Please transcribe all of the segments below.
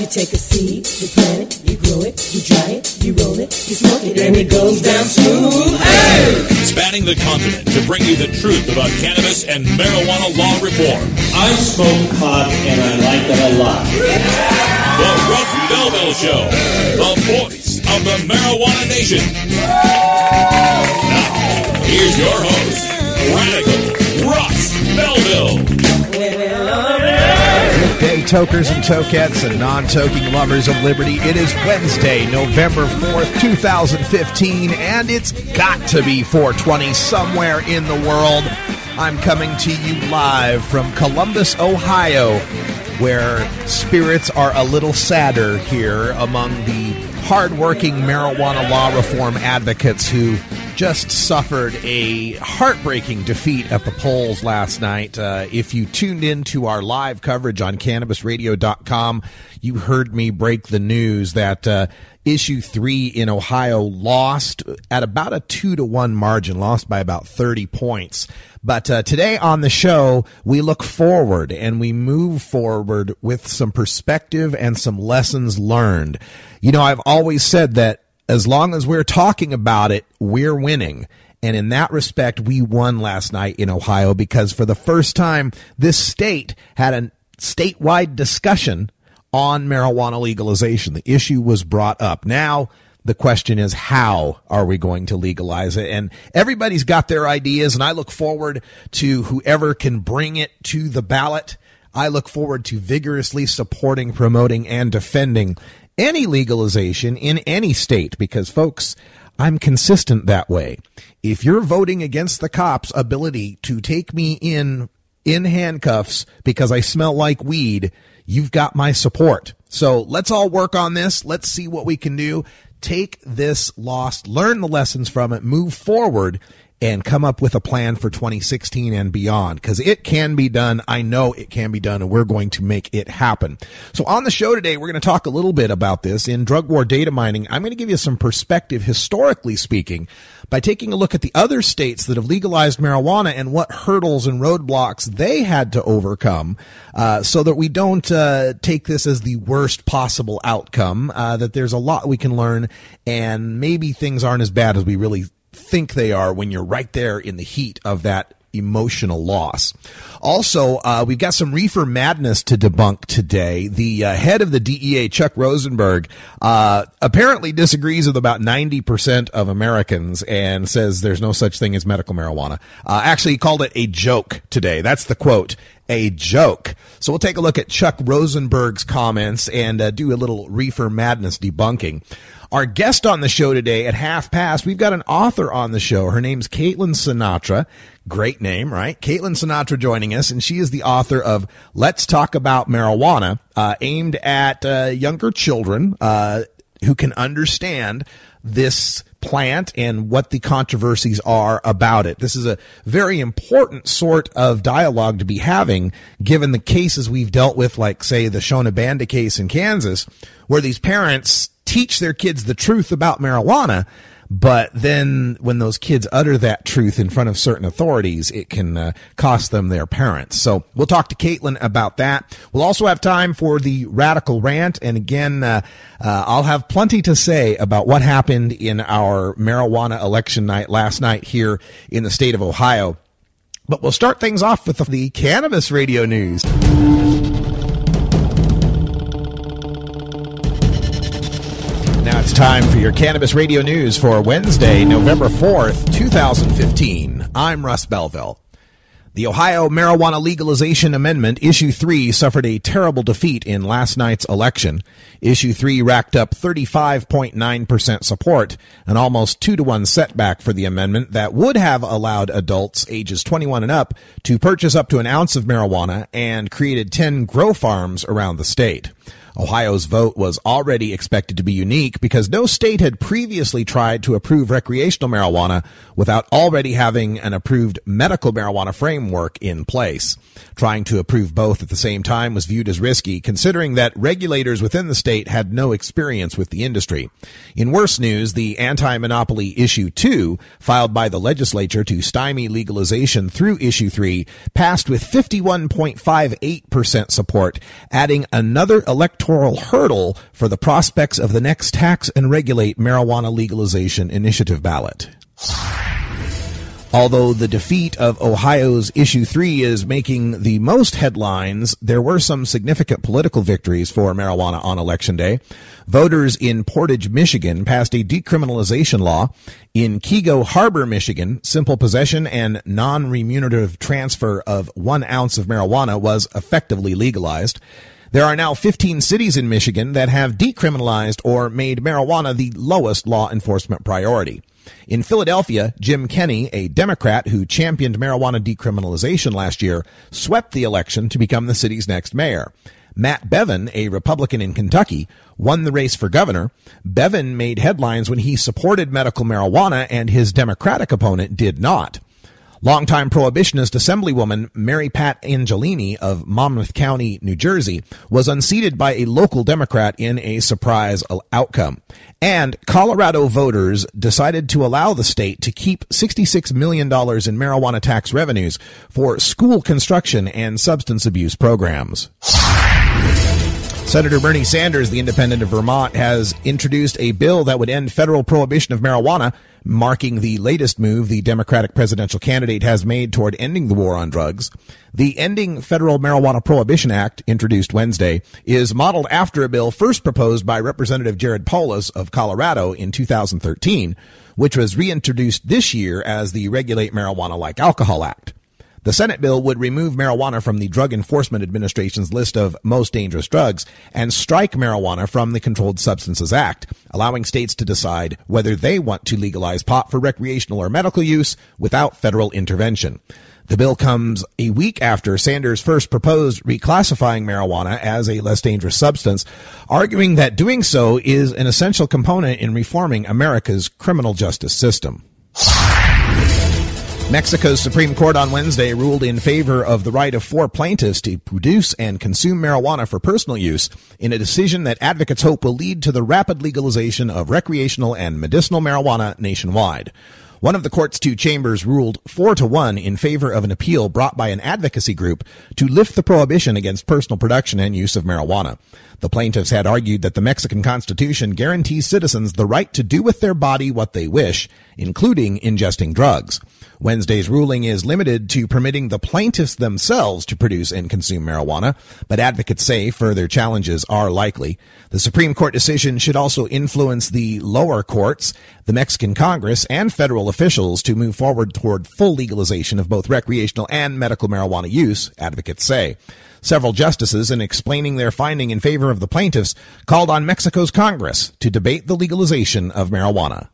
You take a seed, you plant it, you grow it, you dry it, you roll it, you smoke it, and it goes down smooth. Hey! Spanning the continent to bring you the truth about cannabis and marijuana law reform. I smoke pot and I like it a lot. The Russ Belville Show, the voice of the marijuana nation. Now, here's your host, Radical tokers and tokettes and non-toking lovers of liberty. It is Wednesday, November 4th, 2015, and it's got to be 420 somewhere in the world. I'm coming to you live from Columbus, Ohio, where spirits are a little sadder here among the hardworking marijuana law reform advocates who just suffered a heartbreaking defeat at the polls last night. Uh, if you tuned in to our live coverage on cannabisradio.com, you heard me break the news that uh, issue three in Ohio lost at about a two to one margin, lost by about 30 points. But uh, today on the show, we look forward and we move forward with some perspective and some lessons learned. You know, I've always said that as long as we're talking about it, we're winning. And in that respect, we won last night in Ohio because for the first time, this state had a statewide discussion on marijuana legalization. The issue was brought up. Now, the question is, how are we going to legalize it? And everybody's got their ideas, and I look forward to whoever can bring it to the ballot. I look forward to vigorously supporting, promoting, and defending any legalization in any state because, folks, I'm consistent that way. If you're voting against the cops' ability to take me in in handcuffs because I smell like weed, you've got my support. So let's all work on this. Let's see what we can do. Take this loss, learn the lessons from it, move forward, and come up with a plan for 2016 and beyond because it can be done. I know it can be done and we're going to make it happen. So on the show today, we're going to talk a little bit about this in drug war data mining. I'm going to give you some perspective, historically speaking, by taking a look at the other states that have legalized marijuana and what hurdles and roadblocks they had to overcome uh, so that we don't uh, take this as the worst possible outcome, uh, that there's a lot we can learn and maybe things aren't as bad as we really think they are when you're right there in the heat of that emotional loss. Also, uh, we've got some reefer madness to debunk today. The uh, head of the DEA, Chuck Rosenberg, uh, apparently disagrees with about 90% of Americans and says there's no such thing as medical marijuana. Uh, actually, he called it a joke today. That's the quote. A joke. So we'll take a look at Chuck Rosenberg's comments and uh, do a little reefer madness debunking. Our guest on the show today at half past, we've got an author on the show. Her name's Caitlin Sinatra. Great name, right? Caitlin Sinatra joining us, and she is the author of Let's Talk About Marijuana, uh, aimed at uh, younger children uh, who can understand this plant and what the controversies are about it. This is a very important sort of dialogue to be having given the cases we've dealt with, like, say, the Shona Banda case in Kansas, where these parents teach their kids the truth about marijuana. But then when those kids utter that truth in front of certain authorities, it can uh, cost them their parents. So we'll talk to Caitlin about that. We'll also have time for the radical rant. And again, uh, uh, I'll have plenty to say about what happened in our marijuana election night last night here in the state of Ohio. But we'll start things off with the cannabis radio news. Now it's time for your Cannabis Radio News for Wednesday, November 4th, 2015. I'm Russ Belville. The Ohio Marijuana Legalization Amendment, Issue 3, suffered a terrible defeat in last night's election. Issue 3 racked up 35.9% support, an almost 2 to 1 setback for the amendment that would have allowed adults ages 21 and up to purchase up to an ounce of marijuana and created 10 grow farms around the state. Ohio's vote was already expected to be unique because no state had previously tried to approve recreational marijuana without already having an approved medical marijuana framework in place. Trying to approve both at the same time was viewed as risky, considering that regulators within the state had no experience with the industry. In worse news, the anti-monopoly issue 2, filed by the legislature to stymie legalization through issue 3, passed with 51.58% support, adding another 11 electoral hurdle for the prospects of the next tax and regulate marijuana legalization initiative ballot. Although the defeat of Ohio's issue three is making the most headlines, there were some significant political victories for marijuana on election day. Voters in Portage, Michigan passed a decriminalization law. In Keego Harbor, Michigan, simple possession and non-remunerative transfer of one ounce of marijuana was effectively legalized. There are now 15 cities in Michigan that have decriminalized or made marijuana the lowest law enforcement priority. In Philadelphia, Jim Kenney, a Democrat who championed marijuana decriminalization last year, swept the election to become the city's next mayor. Matt Bevin, a Republican in Kentucky, won the race for governor. Bevin made headlines when he supported medical marijuana and his Democratic opponent did not. Longtime prohibitionist Assemblywoman Mary Pat Angelini of Monmouth County, New Jersey, was unseated by a local Democrat in a surprise outcome. And Colorado voters decided to allow the state to keep $66 million in marijuana tax revenues for school construction and substance abuse programs. Senator Bernie Sanders, the independent of Vermont, has introduced a bill that would end federal prohibition of marijuana, marking the latest move the Democratic presidential candidate has made toward ending the war on drugs. The Ending Federal Marijuana Prohibition Act, introduced Wednesday, is modeled after a bill first proposed by Representative Jared Polis of Colorado in 2013, which was reintroduced this year as the Regulate Marijuana Like Alcohol Act. The Senate bill would remove marijuana from the Drug Enforcement Administration's list of most dangerous drugs and strike marijuana from the Controlled Substances Act, allowing states to decide whether they want to legalize pot for recreational or medical use without federal intervention. The bill comes a week after Sanders first proposed reclassifying marijuana as a less dangerous substance, arguing that doing so is an essential component in reforming America's criminal justice system. Mexico's Supreme Court on Wednesday ruled in favor of the right of four plaintiffs to produce and consume marijuana for personal use in a decision that advocates hope will lead to the rapid legalization of recreational and medicinal marijuana nationwide. One of the court's two chambers ruled four to one in favor of an appeal brought by an advocacy group to lift the prohibition against personal production and use of marijuana. The plaintiffs had argued that the Mexican Constitution guarantees citizens the right to do with their body what they wish, including ingesting drugs. Wednesday's ruling is limited to permitting the plaintiffs themselves to produce and consume marijuana, but advocates say further challenges are likely. The Supreme Court decision should also influence the lower courts, the Mexican Congress, and federal officials to move forward toward full legalization of both recreational and medical marijuana use, advocates say. Several justices, in explaining their finding in favor of the plaintiffs, called on Mexico's Congress to debate the legalization of marijuana.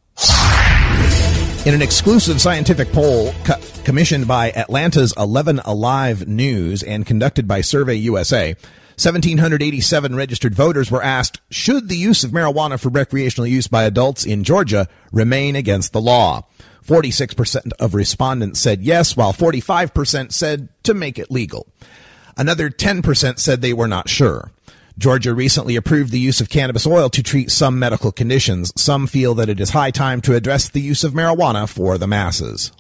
In an exclusive scientific poll co- commissioned by Atlanta's 11 Alive News and conducted by Survey USA, 1,787 registered voters were asked, should the use of marijuana for recreational use by adults in Georgia remain against the law? 46% of respondents said yes, while 45% said to make it legal. Another 10% said they were not sure. Georgia recently approved the use of cannabis oil to treat some medical conditions. Some feel that it is high time to address the use of marijuana for the masses.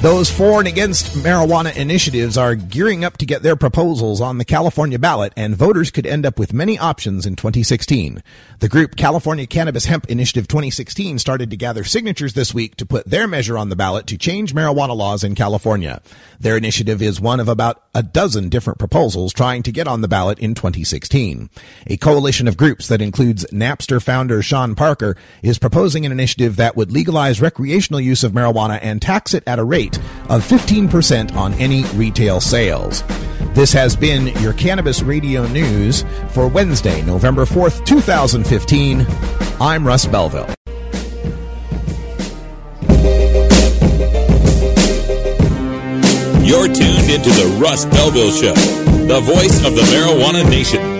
Those for and against marijuana initiatives are gearing up to get their proposals on the California ballot, and voters could end up with many options in 2016. The group California Cannabis Hemp Initiative 2016 started to gather signatures this week to put their measure on the ballot to change marijuana laws in California. Their initiative is one of about a dozen different proposals trying to get on the ballot in 2016. A coalition of groups that includes Napster founder Sean Parker is proposing an initiative that would legalize recreational use of marijuana and tax it at a rate rate of 15% on any retail sales. This has been your Cannabis Radio News for Wednesday, November 4th, 2015. I'm Russ Belville. You're tuned into the Russ Belville Show, the voice of the marijuana nation.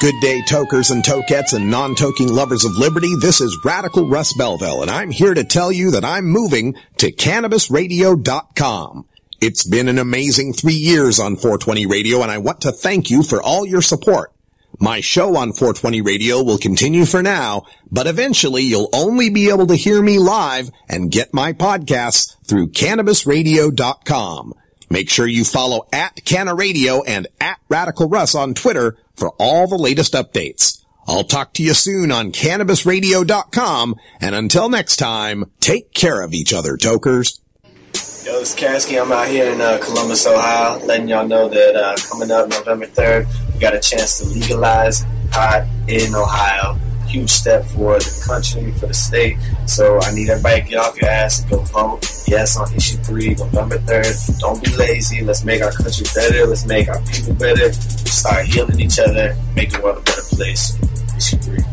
Good day, tokers and tokettes and non-toking lovers of liberty. This is Radical Russ Belville, and I'm here to tell you that I'm moving to CannabisRadio.com. It's been an amazing three years on 420 Radio, and I want to thank you for all your support. My show on 420 Radio will continue for now, but eventually you'll only be able to hear me live and get my podcasts through cannabisradio.com. Make sure you follow at Canna Radio and at Radical Russ on Twitter for all the latest updates. I'll talk to you soon on cannabisradio.com, and until next time, take care of each other, tokers. Yo, it's Kasky. I'm out here in uh, Columbus, Ohio, letting y'all know that uh, coming up November 3rd, we got a chance to legalize pot in Ohio. Huge step for the country, for the state. So I need everybody to get off your ass and go vote. Yes, on issue three, November 3rd. Don't be lazy. Let's make our country better. Let's make our people better. Start healing each other. Make the world a better place. Issue three.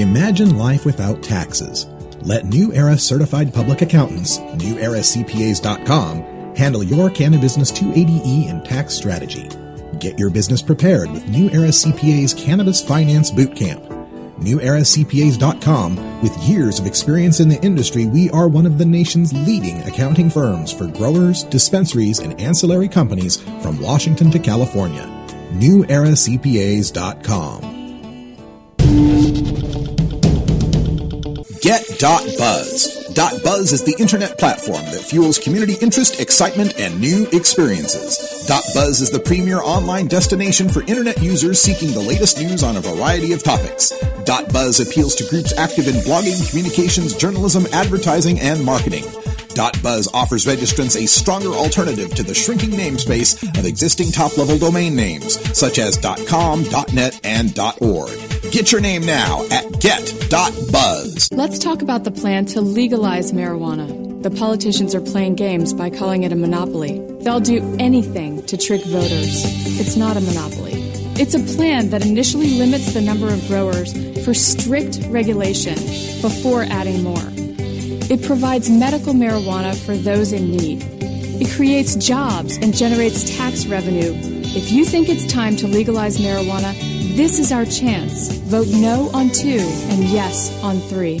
Imagine life without taxes. Let New Era certified public accountants, neweracpas.com, handle your Cannabis Business 280E and tax strategy. Get your business prepared with New Era CPA's Cannabis Finance Bootcamp. NewEraCPAs.com. With years of experience in the industry, we are one of the nation's leading accounting firms for growers, dispensaries, and ancillary companies from Washington to California. NewEraCPAs.com. Get.buzz. .buzz is the internet platform that fuels community interest, excitement, and new experiences. .buzz is the premier online destination for internet users seeking the latest news on a variety of topics. .buzz appeals to groups active in blogging, communications, journalism, advertising, and marketing. .buzz offers registrants a stronger alternative to the shrinking namespace of existing top-level domain names, such as .com, .net, and .org. Get your name now at get.buzz. Let's talk about the plan to legalize marijuana. The politicians are playing games by calling it a monopoly. They'll do anything to trick voters. It's not a monopoly. It's a plan that initially limits the number of growers for strict regulation before adding more. It provides medical marijuana for those in need. It creates jobs and generates tax revenue. If you think it's time to legalize marijuana, this is our chance. Vote no on two and yes on three.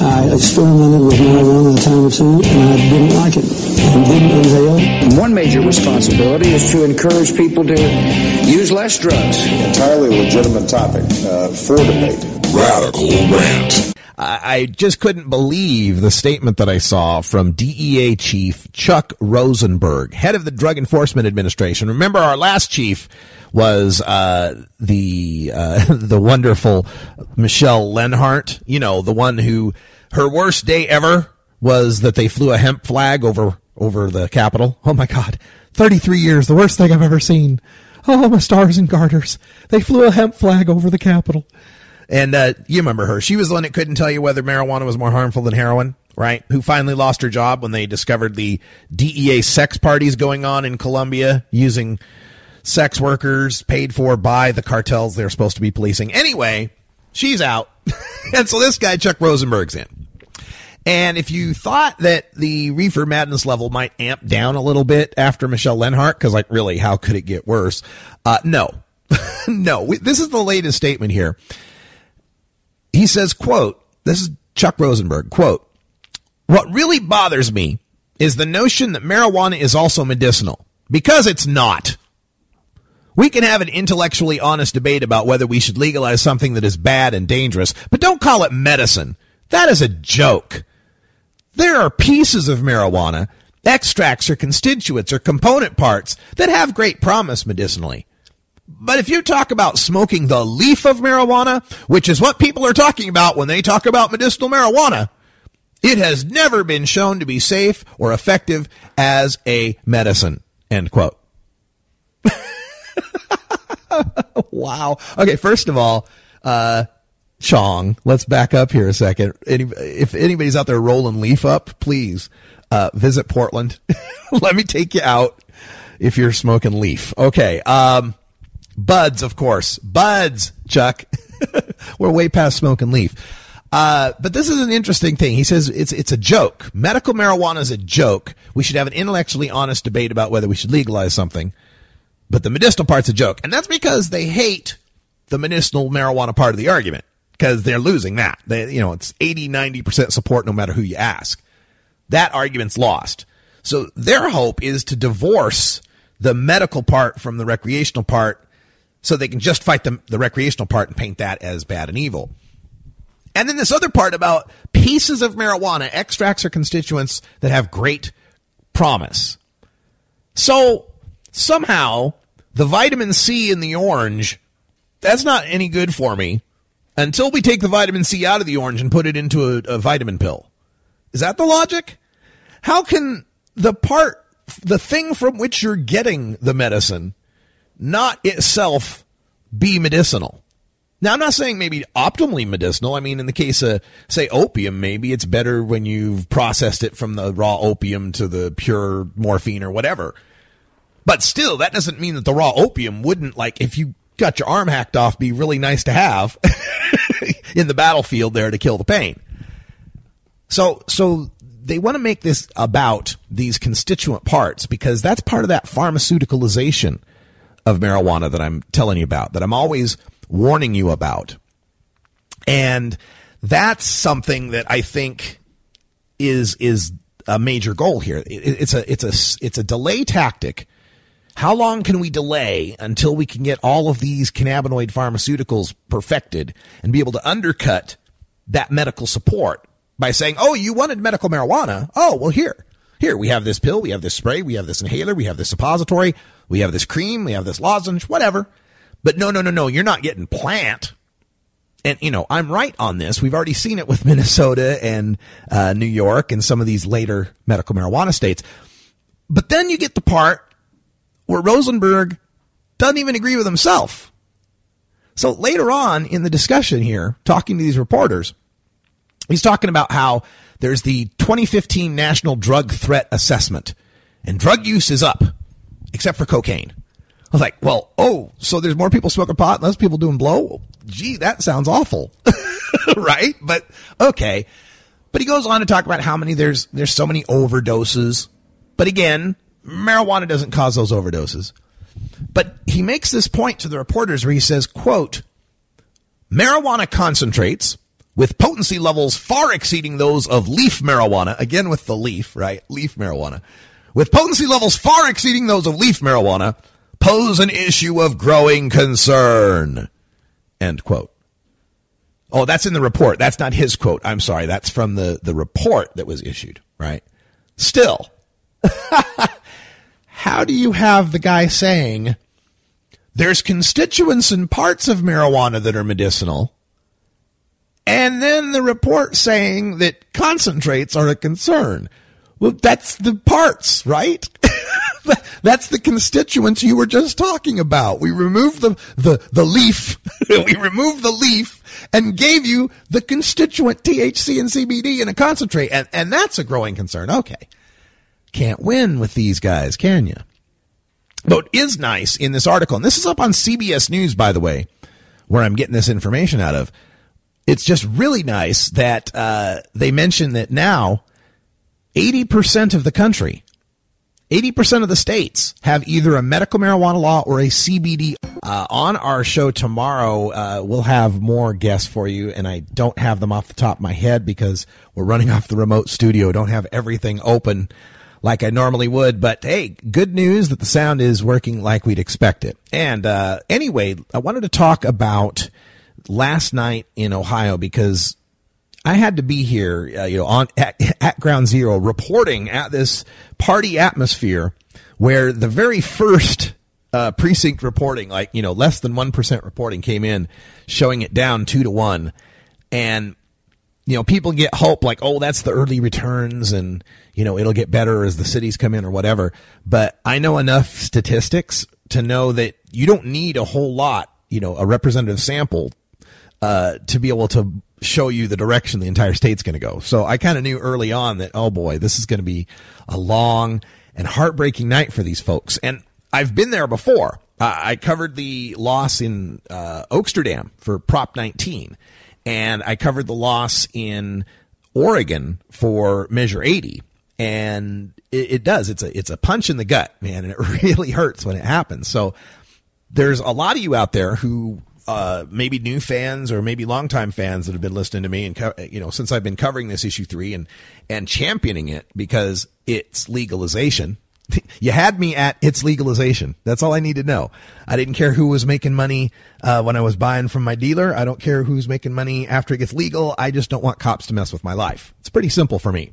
I experimented with marijuana a time or two, and I didn't like it. And didn't inhale. And one major responsibility is to encourage people to use less drugs. Entirely legitimate topic uh, for debate. Radical rant. I just couldn't believe the statement that I saw from DEA Chief Chuck Rosenberg, head of the Drug Enforcement Administration. Remember, our last chief was uh, the uh, the wonderful Michele Leonhart. You know, the one who her worst day ever was that they flew a hemp flag over over the Capitol. Oh my God, thirty three years, the worst thing I've ever seen. Oh, my stars and garters. They flew a hemp flag over the Capitol. And uh, you remember her. She was the one that couldn't tell you whether marijuana was more harmful than heroin, right? Who finally lost her job when they discovered the DEA sex parties going on in Colombia using sex workers paid for by the cartels they're supposed to be policing. Anyway, she's out. and so this guy, Chuck Rosenberg's in. And if you thought that the reefer madness level might amp down a little bit after Michele Leonhart, because like really, how could it get worse? Uh, no, no. This is the latest statement here. He says, "quote This is Chuck Rosenberg. Quote: What really bothers me is the notion that marijuana is also medicinal because it's not." We can have an intellectually honest debate about whether we should legalize something that is bad and dangerous, but don't call it medicine. That is a joke. There are pieces of marijuana, extracts or constituents or component parts that have great promise medicinally. But if you talk about smoking the leaf of marijuana, which is what people are talking about when they talk about medicinal marijuana, it has never been shown to be safe or effective as a medicine. End quote. wow. Okay, first of all, uh, Chong, let's back up here a second. Any, if anybody's out there rolling leaf up, please uh, visit Portland. Let me take you out if you're smoking leaf. Okay. Um, buds, of course. Buds, Chuck. We're way past smoke and leaf. Uh, but this is an interesting thing. He says it's it's a joke. Medical marijuana is a joke. We should have an intellectually honest debate about whether we should legalize something. But the medicinal part's a joke, and that's because they hate the medicinal marijuana part of the argument because they're losing that. They, you know, it's 80, 90% support no matter who you ask. That argument's lost. So their hope is to divorce the medical part from the recreational part so they can just fight the, the recreational part and paint that as bad and evil. And then this other part about pieces of marijuana, extracts or constituents that have great promise. So somehow the vitamin C in the orange, that's not any good for me until we take the vitamin C out of the orange and put it into a, a vitamin pill. Is that the logic? How can the part, the thing from which you're getting the medicine, not itself be medicinal? Now, I'm not saying maybe optimally medicinal. I mean, in the case of, say, opium, maybe it's better when you've processed it from the raw opium to the pure morphine or whatever. But still, that doesn't mean that the raw opium wouldn't, like, if you got your arm hacked off, be really nice to have in the battlefield there to kill the pain. So, so they want to make this about these constituent parts because that's part of that pharmaceuticalization of marijuana that I'm telling you about, that I'm always warning you about. And that's something that I think is is a major goal here. It, it's a it's a it's a delay tactic. How long can we delay until we can get all of these cannabinoid pharmaceuticals perfected and be able to undercut that medical support by saying, "Oh, you wanted medical marijuana? Oh, well here. Here we have this pill, we have this spray, we have this inhaler, we have this suppository, we have this cream, we have this lozenge, whatever." But no, no, no, no, you're not getting plant. And, you know, I'm right on this. We've already seen it with Minnesota and uh, New York and some of these later medical marijuana states. But then you get the part where Rosenberg doesn't even agree with himself. So later on in the discussion here, talking to these reporters, he's talking about how there's the 2015 National Drug Threat Assessment and drug use is up, except for cocaine. I was like, well, oh, so there's more people smoking pot and less people doing blow? Gee, that sounds awful. right? But okay. But he goes on to talk about how many there's there's so many overdoses. But again, marijuana doesn't cause those overdoses. But he makes this point to the reporters where he says, quote, marijuana concentrates with potency levels far exceeding those of leaf marijuana, again with the leaf, right? Leaf marijuana. With potency levels far exceeding those of leaf marijuana, pose an issue of growing concern. End quote. Oh, that's in the report. That's not his quote. I'm sorry. That's from the, the report that was issued, right? Still, how do you have the guy saying there's constituents and parts of marijuana that are medicinal, and then the report saying that concentrates are a concern? Well, that's the parts, right? That's the constituents you were just talking about. We removed the, the, the leaf. we removed the leaf and gave you the constituent THC and CBD in a concentrate. And, and that's a growing concern. Okay. Can't win with these guys, can you? But is nice in this article, and this is up on CBS News, by the way, where I'm getting this information out of. It's just really nice that uh, they mention that now 80% of the country 80% of the states have either a medical marijuana law or a CBD. Uh, on our show tomorrow, uh, we'll have more guests for you, and I don't have them off the top of my head because we're running off the remote studio. Don't have everything open like I normally would. But hey, good news that the sound is working like we'd expect it. And uh, anyway, I wanted to talk about last night in Ohio because I had to be here, uh, you know, on at, at Ground Zero, reporting at this party atmosphere where the very first uh, precinct reporting, like you know, less than one percent reporting came in, showing it down two to one, and you know, people get hope like, oh, that's the early returns, and you know, it'll get better as the cities come in or whatever. But I know enough statistics to know that you don't need a whole lot, you know, a representative sample uh, to be able to show you the direction the entire state's going to go. So I kind of knew early on that, oh boy, this is going to be a long and heartbreaking night for these folks. And I've been there before. Uh, I covered the loss in uh, Oaksterdam for Prop 19, and I covered the loss in Oregon for Measure 80. And it, it does. It's a it's a punch in the gut, man, and it really hurts when it happens. So there's a lot of you out there who uh, maybe new fans or maybe longtime fans that have been listening to me and co- you know since I've been covering this issue three and and championing it because it's legalization. you had me at its legalization. That's all I need to know. I didn't care who was making money uh, when I was buying from my dealer. I don't care who's making money after it gets legal. I just don't want cops to mess with my life. It's pretty simple for me.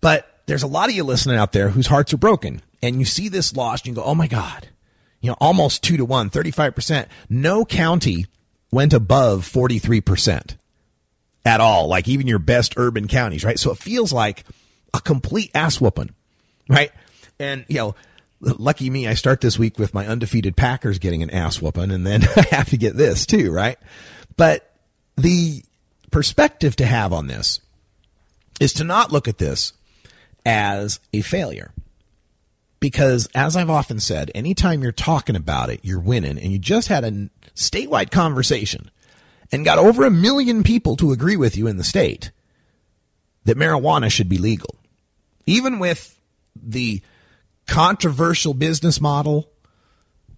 But there's a lot of you listening out there whose hearts are broken, and you see this lost, and you go, "Oh my God." You know, almost two to one, 35%. No county went above 43% at all. Like even your best urban counties, right? So it feels like a complete ass whooping, right? And, you know, lucky me, I start this week with my undefeated Packers getting an ass whooping and then I have to get this too, right? But the perspective to have on this is to not look at this as a failure because as I've often said, anytime you're talking about it, you're winning. And you just had a statewide conversation and got over a million people to agree with you in the state that marijuana should be legal. Even with the controversial business model,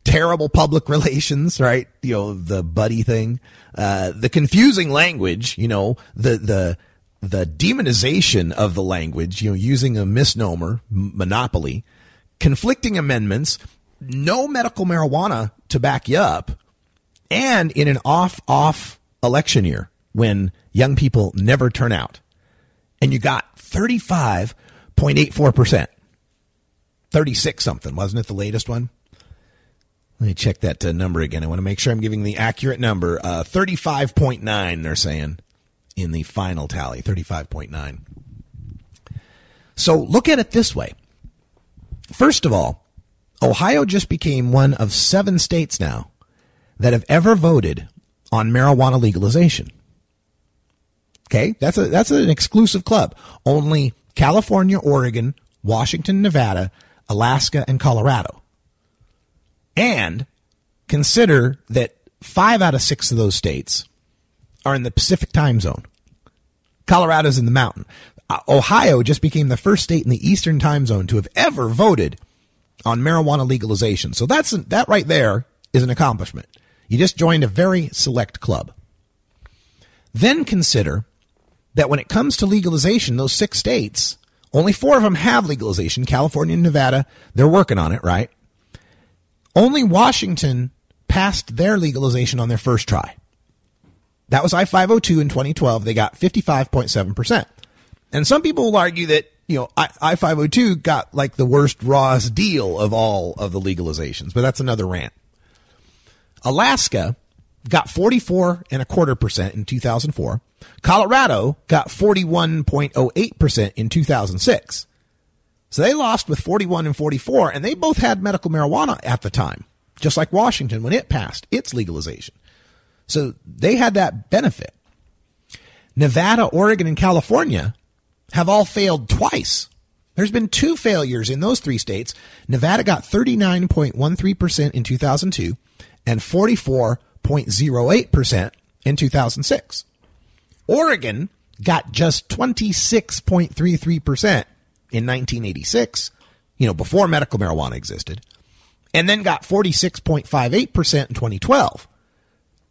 terrible public relations, right? You know, the buddy thing, uh, the confusing language, you know, the, the, the demonization of the language, you know, using a misnomer, monopoly, conflicting amendments, no medical marijuana to back you up, and in an off off election year when young people never turn out. And you got 35.84%. 36 something, wasn't it the latest one? Let me check that uh, number again. I want to make sure I'm giving the accurate number. Uh, 35.9, they're saying in the final tally. 35.9. So look at it this way First of all, Ohio just became one of seven states now that have ever voted on marijuana legalization. Okay, that's a that's an exclusive club. Only California, Oregon, Washington, Nevada, Alaska, and Colorado. And consider that five out of six of those states are in the Pacific time zone. Colorado's in the mountain. Uh, Ohio just became the first state in the Eastern time zone to have ever voted on marijuana legalization. So that's that right there is an accomplishment. You just joined a very select club. Then consider that when it comes to legalization, those six states, only four of them have legalization. California and Nevada, they're working on it, right? Only Washington passed their legalization on their first try. That was I 502 in 2012. They got 55.7%. And some people will argue that, you know, I 502 got like the worst Ross deal of all of the legalizations, but that's another rant. Alaska got 44 and a quarter percent in 2004. Colorado got 41.08% in 2006. So they lost with 41 and 44, and they both had medical marijuana at the time, just like Washington when it passed its legalization. So they had that benefit. Nevada, Oregon, and California have all failed twice. There's been two failures in those three states. Nevada got 39.13% in 2002 and 44.08% in 2006. Oregon got just 26.33% in 1986, you know, before medical marijuana existed, and then got 46.58% in 2012.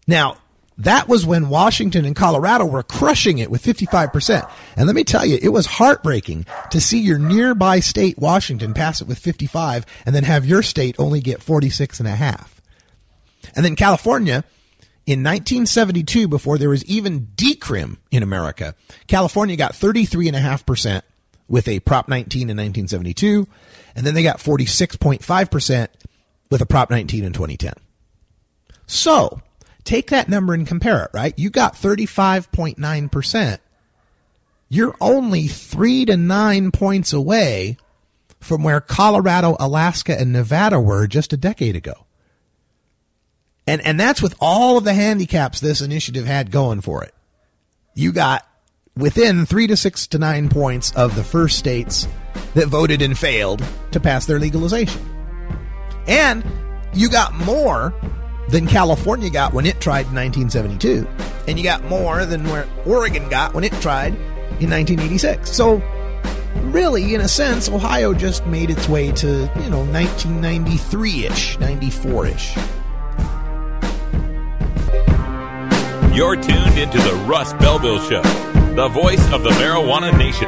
Now, that was when Washington and Colorado were crushing it with 55%. And let me tell you, it was heartbreaking to see your nearby state, Washington, pass it with 55 and then have your state only get 46 and a half. And then California, in 1972, before there was even decrim in America, California got 33.5% with a Prop 19 in 1972, and then they got 46.5% with a Prop 19 in 2010. So, take that number and compare it, right? You got 35.9%. You're only three to nine points away from where Colorado, Alaska, and Nevada were just a decade ago. And, and that's with all of the handicaps this initiative had going for it. You got within three to six to nine points of the first states that voted and failed to pass their legalization. And you got more than California got when it tried in 1972. And you got more than where Oregon got when it tried in 1986. So, really, in a sense, Ohio just made its way to, you know, 1993 ish, 94 ish. You're tuned into the Russ Belville Show, the voice of the marijuana nation.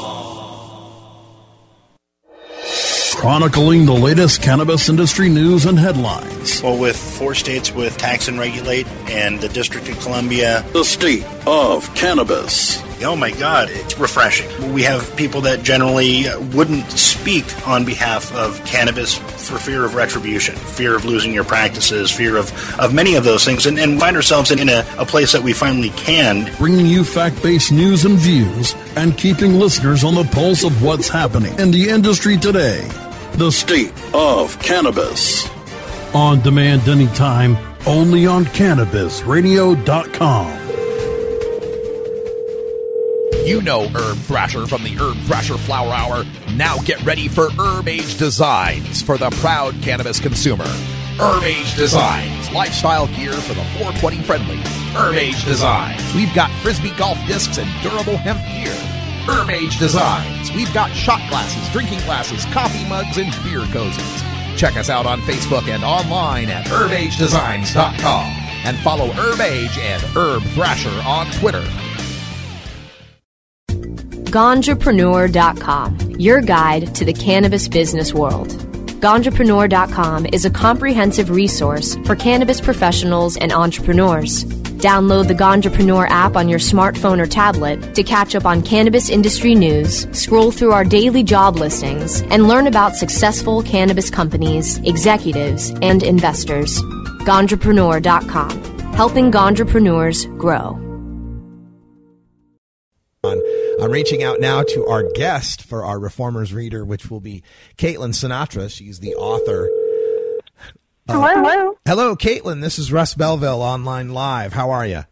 Chronicling the latest cannabis industry news and headlines. Well, with four states with tax and regulate and the District of Columbia. The state of cannabis. Oh my God, it's refreshing. We have people that generally wouldn't speak on behalf of cannabis for fear of retribution, fear of losing your practices, fear of, of many of those things, and, and find ourselves in, in a, a place that we finally can. Bringing you fact based news and views and keeping listeners on the pulse of what's happening in the industry today. The state of cannabis. On demand anytime, only on CannabisRadio.com. You know Herb Thrasher from the Herb Thrasher Flower Hour. Now get ready for Herbage Designs for the proud cannabis consumer. Herbage Designs, lifestyle gear for the 420 friendly. Herbage Designs. We've got frisbee golf discs and durable hemp gear. Herbage Designs. We've got shot glasses, drinking glasses, coffee mugs, and beer cozies. Check us out on Facebook and online at herbagedesigns.com. And follow Herbage and Herb Thrasher on Twitter. Ganjapreneur.com, your guide to the cannabis business world. Ganjapreneur.com is a comprehensive resource for cannabis professionals and entrepreneurs. Download the Ganjapreneur app on your smartphone or tablet to catch up on cannabis industry news, scroll through our daily job listings, and learn about successful cannabis companies, executives, and investors. Ganjapreneur.com, helping Ganjapreneurs grow. I'm reaching out now to our guest for our Reformers Reader, which will be Caitlin Sinatra. She's the author. Hello. Hello. Hello, Caitlin. This is Russ Belville online live. How are you?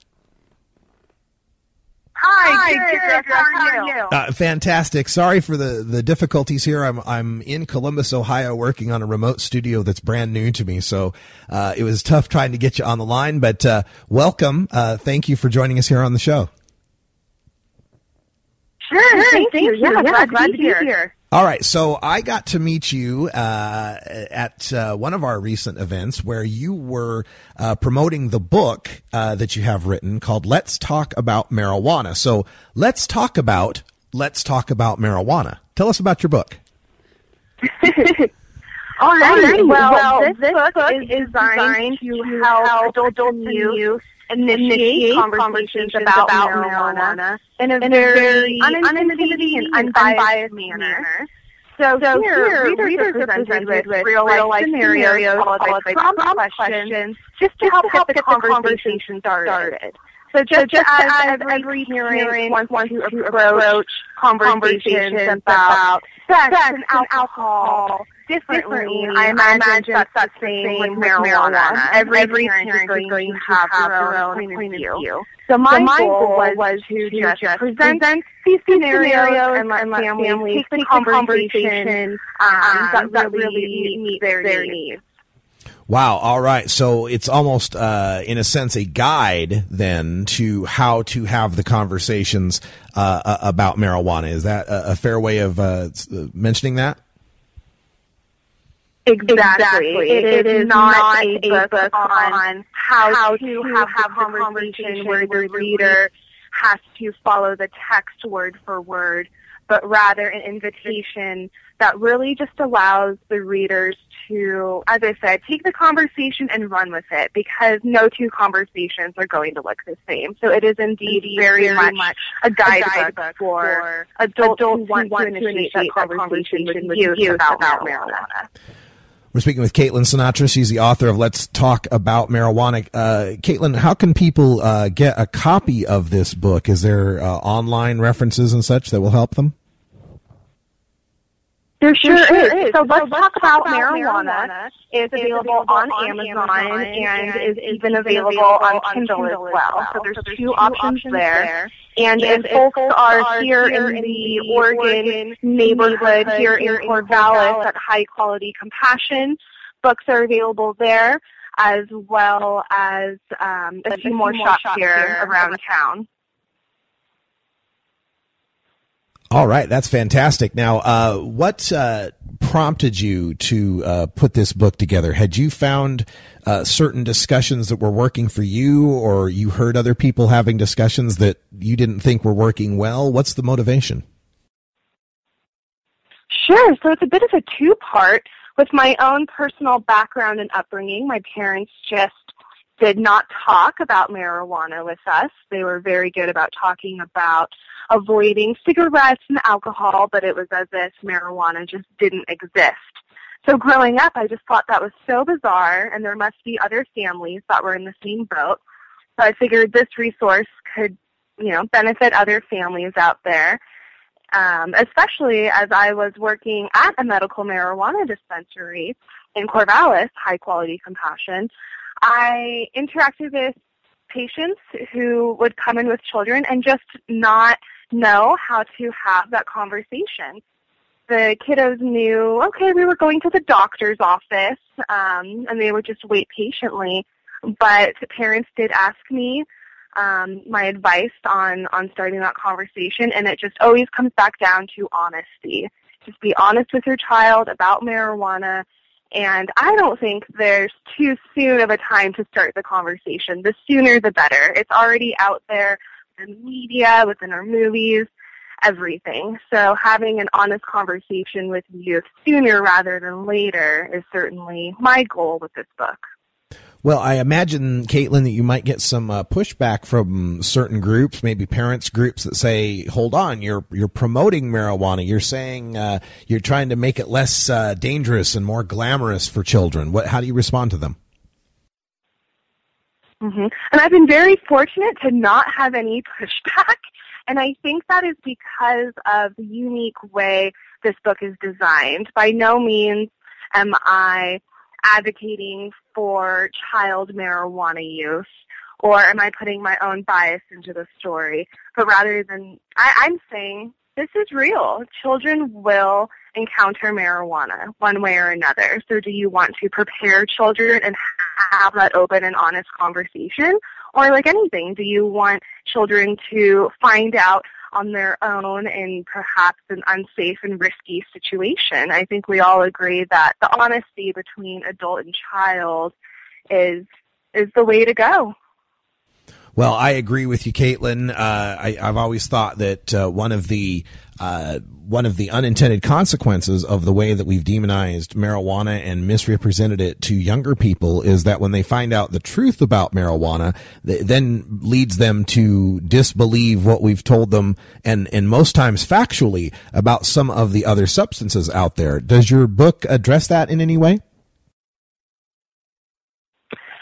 Hi, good, good, good. How are you? Uh, fantastic. Sorry for the, the difficulties here. I'm I'm in Columbus, Ohio, working on a remote studio that's brand new to me. So uh, it was tough trying to get you on the line. But uh, welcome. Uh, thank you for joining us here on the show. Sure, thank, thank you. you. Yeah, glad, glad to be here. here. All right, so I got to meet you uh, at uh, one of our recent events where you were uh, promoting the book uh, that you have written called "Let's Talk About Marijuana." So let's talk about let's talk about marijuana. Tell us about your book. Alrighty. Well, well, this, this book, book is designed to help adults and youth initiate conversations about, about marijuana in a, in a very unintimidating and unbiased manner. So, so here, readers, readers are presented with, with real-life scenarios, followed by prompt questions, just to help, help get the conversation started. So just, so just as, as every parent wants, wants to approach conversations about sex and alcohol differently, I imagine that's the same with marijuana. Every, every parent is going, going to have their own point of view. So my, so my goal was, was to just, just present, present these scenarios and let, and families, families take the conversation um, um, that, really meet their, their needs. Wow. All right. So it's almost, uh, in a sense, a guide then to how to have the conversations uh, about marijuana. Is that a, a fair way of uh, mentioning that? Exactly. It, it is not a book, book on how, how to have, have a conversation where the reader has to follow the text word for word, but rather an invitation that really just allows the readers to, as I said, take the conversation and run with it because no two conversations are going to look the same. So it is indeed, indeed very, very, much, a guidebook, a guidebook for, for adults, adults who want, to initiate that conversation with youth, youth about, about marijuana. marijuana. We're speaking with Caitlin Sinatra. She's the author of Let's Talk About Marijuana. Uh, Caitlin, how can people uh, get a copy of this book? Is there uh, online references and such that will help them? There sure, there sure is. is. So, let's, so let's talk, about, about marijuana. marijuana. It's available, available on, on Amazon, Amazon and, and, is even available, available on Kindle, Kindle as well. So there's, so there's two, two options, there. there. And, and if folks, folks are here in, the Oregon, Oregon neighborhood, neighborhood here in Corvallis at High Quality Compassion, books are available there as well as um, a, few more shops here around town. All right, that's fantastic. Now, uh, what uh, prompted you to uh, put this book together? Had you found uh, certain discussions that were working for you, or you heard other people having discussions that you didn't think were working well? What's the motivation? Sure. So it's a bit of a two-part. With my own personal background and upbringing, my parents just did not talk about marijuana with us. They were very good about talking about avoiding cigarettes and alcohol, but it was as if marijuana just didn't exist. So growing up, I just thought that was so bizarre, and there must be other families that were in the same boat. So I figured this resource could, you know, benefit other families out there, um, especially as I was working at a medical marijuana dispensary in Corvallis, High Quality Compassion. I interacted with patients who would come in with children and just not know how to have that conversation. The kiddos knew, okay, we were going to the doctor's office, um, and they would just wait patiently. But parents did ask me um, my advice on on starting that conversation, and it just always comes back down to honesty. Just be honest with your child about marijuana and I don't think there's too soon of a time to start the conversation. The sooner the better. It's already out there the media, within our movies, everything. So having an honest conversation with youth sooner rather than later is certainly my goal with this book. Well, I imagine, Caitlin, that you might get some uh, pushback from certain groups, maybe parents groups that say, "Hold on, you're you're promoting marijuana. You're saying uh, you're trying to make it less uh, dangerous and more glamorous for children." What? How do you respond to them? Mm-hmm. And I've been very fortunate to not have any pushback, and I think that is because of the unique way this book is designed. By no means am I advocating for child marijuana use or am I putting my own bias into the story? But rather than, I, I'm saying this is real. Children will encounter marijuana one way or another. So do you want to prepare children and have that open and honest conversation? Or like anything, do you want children to find out on their own in perhaps an unsafe and risky situation. I think we all agree that the honesty between adult and child is is the way to go. Well, I agree with you, Caitlin. Uh, I, have always thought that uh, one of the uh, one of the unintended consequences of the way that we've demonized marijuana and misrepresented it to younger people is that when they find out the truth about marijuana, then leads them to disbelieve what we've told them and, and most times factually about some of the other substances out there. Does your book address that in any way?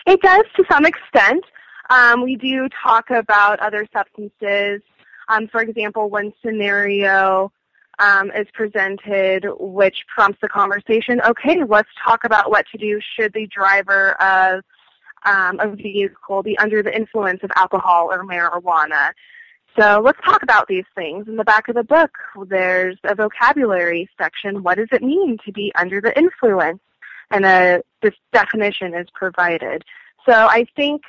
It does to some extent. Um, we do talk about other substances. Um, for example, one scenario um, is presented which prompts the conversation, okay, let's talk about what to do should the driver of um, a vehicle be under the influence of alcohol or marijuana. So let's talk about these things. In the back of the book, there's a vocabulary section. What does it mean to be under the influence? And a, this definition is provided. So I think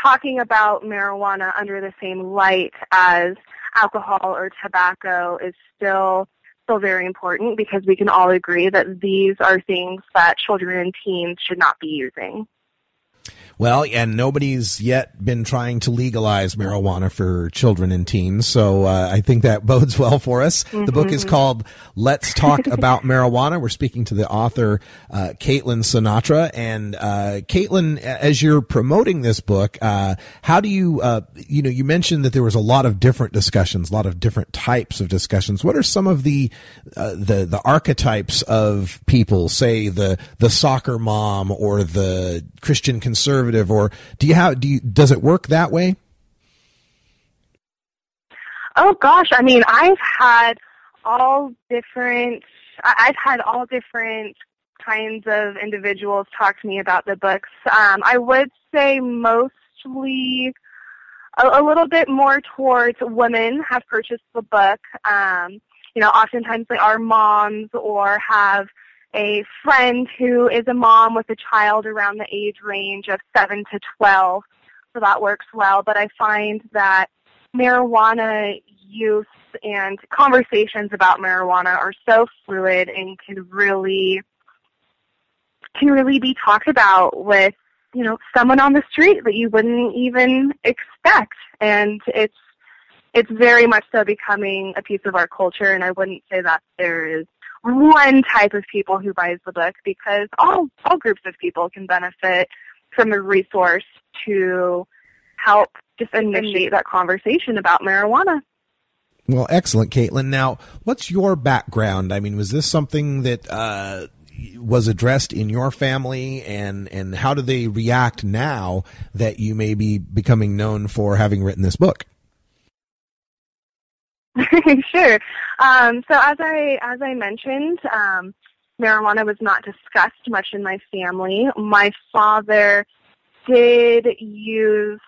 talking about marijuana under the same light as alcohol or tobacco is still still very important because we can all agree that these are things that children and teens should not be using. Well, and nobody's yet been trying to legalize marijuana for children and teens, so uh, I think that bodes well for us. Mm-hmm. The book is mm-hmm. called "Let's Talk About Marijuana." We're speaking to the author, uh, Caitlin Sinatra, and uh, Caitlin, as you're promoting this book, uh, how do you, uh, you know, you mentioned that there was a lot of different discussions, a lot of different types of discussions. What are some of the uh, the the archetypes of people, say the the soccer mom or the Christian conservative? or do you have do you does it work that way? Oh gosh, I mean, I've had all different. I've had all different kinds of individuals talk to me about the books. Um, I would say mostly a, a, little bit more towards women have purchased the book. Um, you know, oftentimes they are moms or have a friend who is a mom with a child around the age range of 7 to 12, so that works well. But I find that marijuana use and conversations about marijuana are so fluid and can really can really be talked about with you know someone on the street that you wouldn't even expect and it's it's very much so becoming a piece of our culture and I wouldn't say that there is one type of people who buys the book because all all groups of people can benefit from a resource to help just initiate that conversation about marijuana. Well, excellent, Caitlin. Now, what's your background? I mean, was this something that uh, was addressed in your family, and and how do they react now that you may be becoming known for having written this book? sure. Um, so as I as I mentioned, um, marijuana was not discussed much in my family. My father did use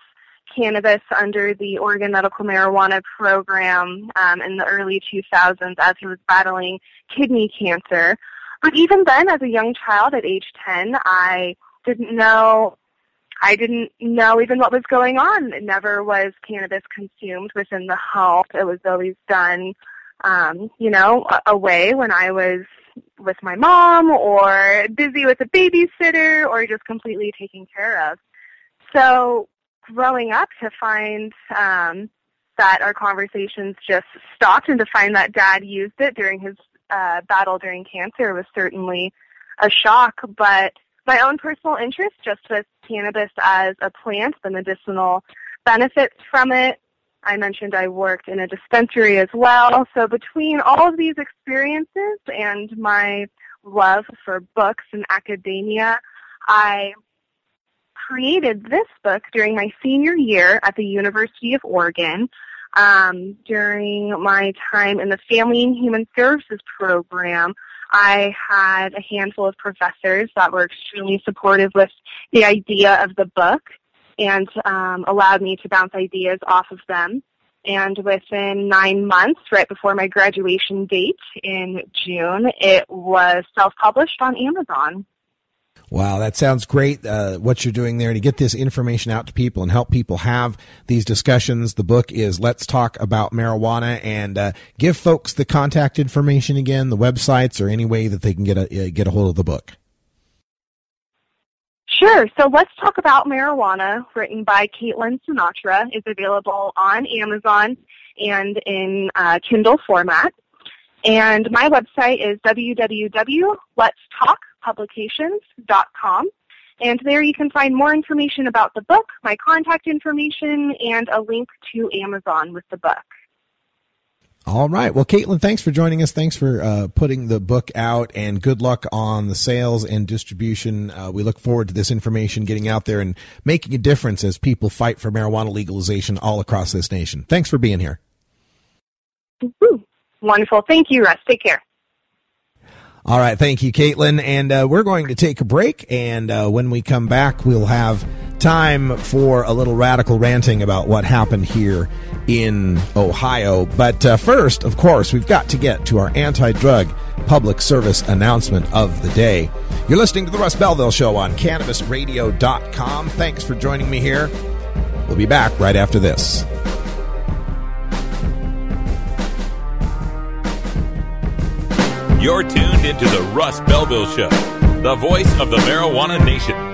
cannabis under the Oregon Medical Marijuana Program um, in the early 2000s as he was battling kidney cancer. But even then, as a young child at age 10, I didn't know I didn't know even what was going on. It never was cannabis consumed within the home. It was always done, um, you know, away when I was with my mom or busy with a babysitter or just completely taken care of. So growing up to find um, that our conversations just stopped and to find that dad used it during his uh, battle during cancer was certainly a shock. But my own personal interest just with cannabis as a plant, the medicinal benefits from it. I mentioned I worked in a dispensary as well. So between all of these experiences and my love for books and academia, I created this book during my senior year at the University of Oregon. Um, during my time in the Family and Human Services program, I had a handful of professors that were extremely supportive with the idea of the book and um, allowed me to bounce ideas off of them. And within nine months, right before my graduation date in June, it was self-published on Amazon. Wow, that sounds great. Uh, what you're doing there to get this information out to people and help people have these discussions. The book is Let's Talk About Marijuana and uh, give folks the contact information again, the websites, or any way that they can get a uh, get a hold of the book. Sure. So let's talk about marijuana, written by Caitlin Sinatra, is available on Amazon and in uh, Kindle format. And my website is www.letstalkpublications.com. And there you can find more information about the book, my contact information, and a link to Amazon with the book. All right. Well, Caitlin, thanks for joining us. Thanks for uh, putting the book out, and good luck on the sales and distribution. Uh, we look forward to this information getting out there and making a difference as people fight for marijuana legalization all across this nation. Thanks for being here. Wonderful. Thank you, Russ. Take care. All right. Thank you, Caitlin. And uh, we're going to take a break. And uh, when we come back, we'll have time for a little radical ranting about what happened here in Ohio. But uh, first, of course, we've got to get to our anti drug public service announcement of the day. You're listening to The Russ Belville Show on CannabisRadio.com. Thanks for joining me here. We'll be back right after this. You're tuned into the Russ Belville Show, the voice of the marijuana nation.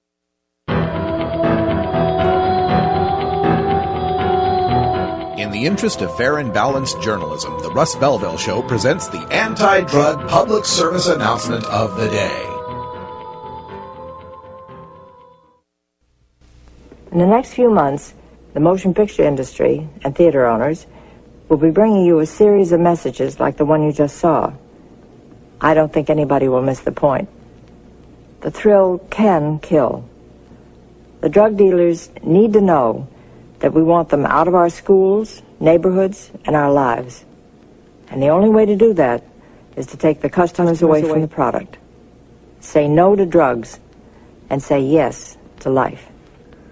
The interest of fair and balanced journalism, the Russ Belville Show presents the anti drug public service announcement of the day. In the next few months, the motion picture industry and theater owners will be bringing you a series of messages like the one you just saw. I don't think anybody will miss the point. The thrill can kill. The drug dealers need to know that we want them out of our schools, neighborhoods, and our lives. And the only way to do that is to take the customers away from the product. Say no to drugs and say yes to life.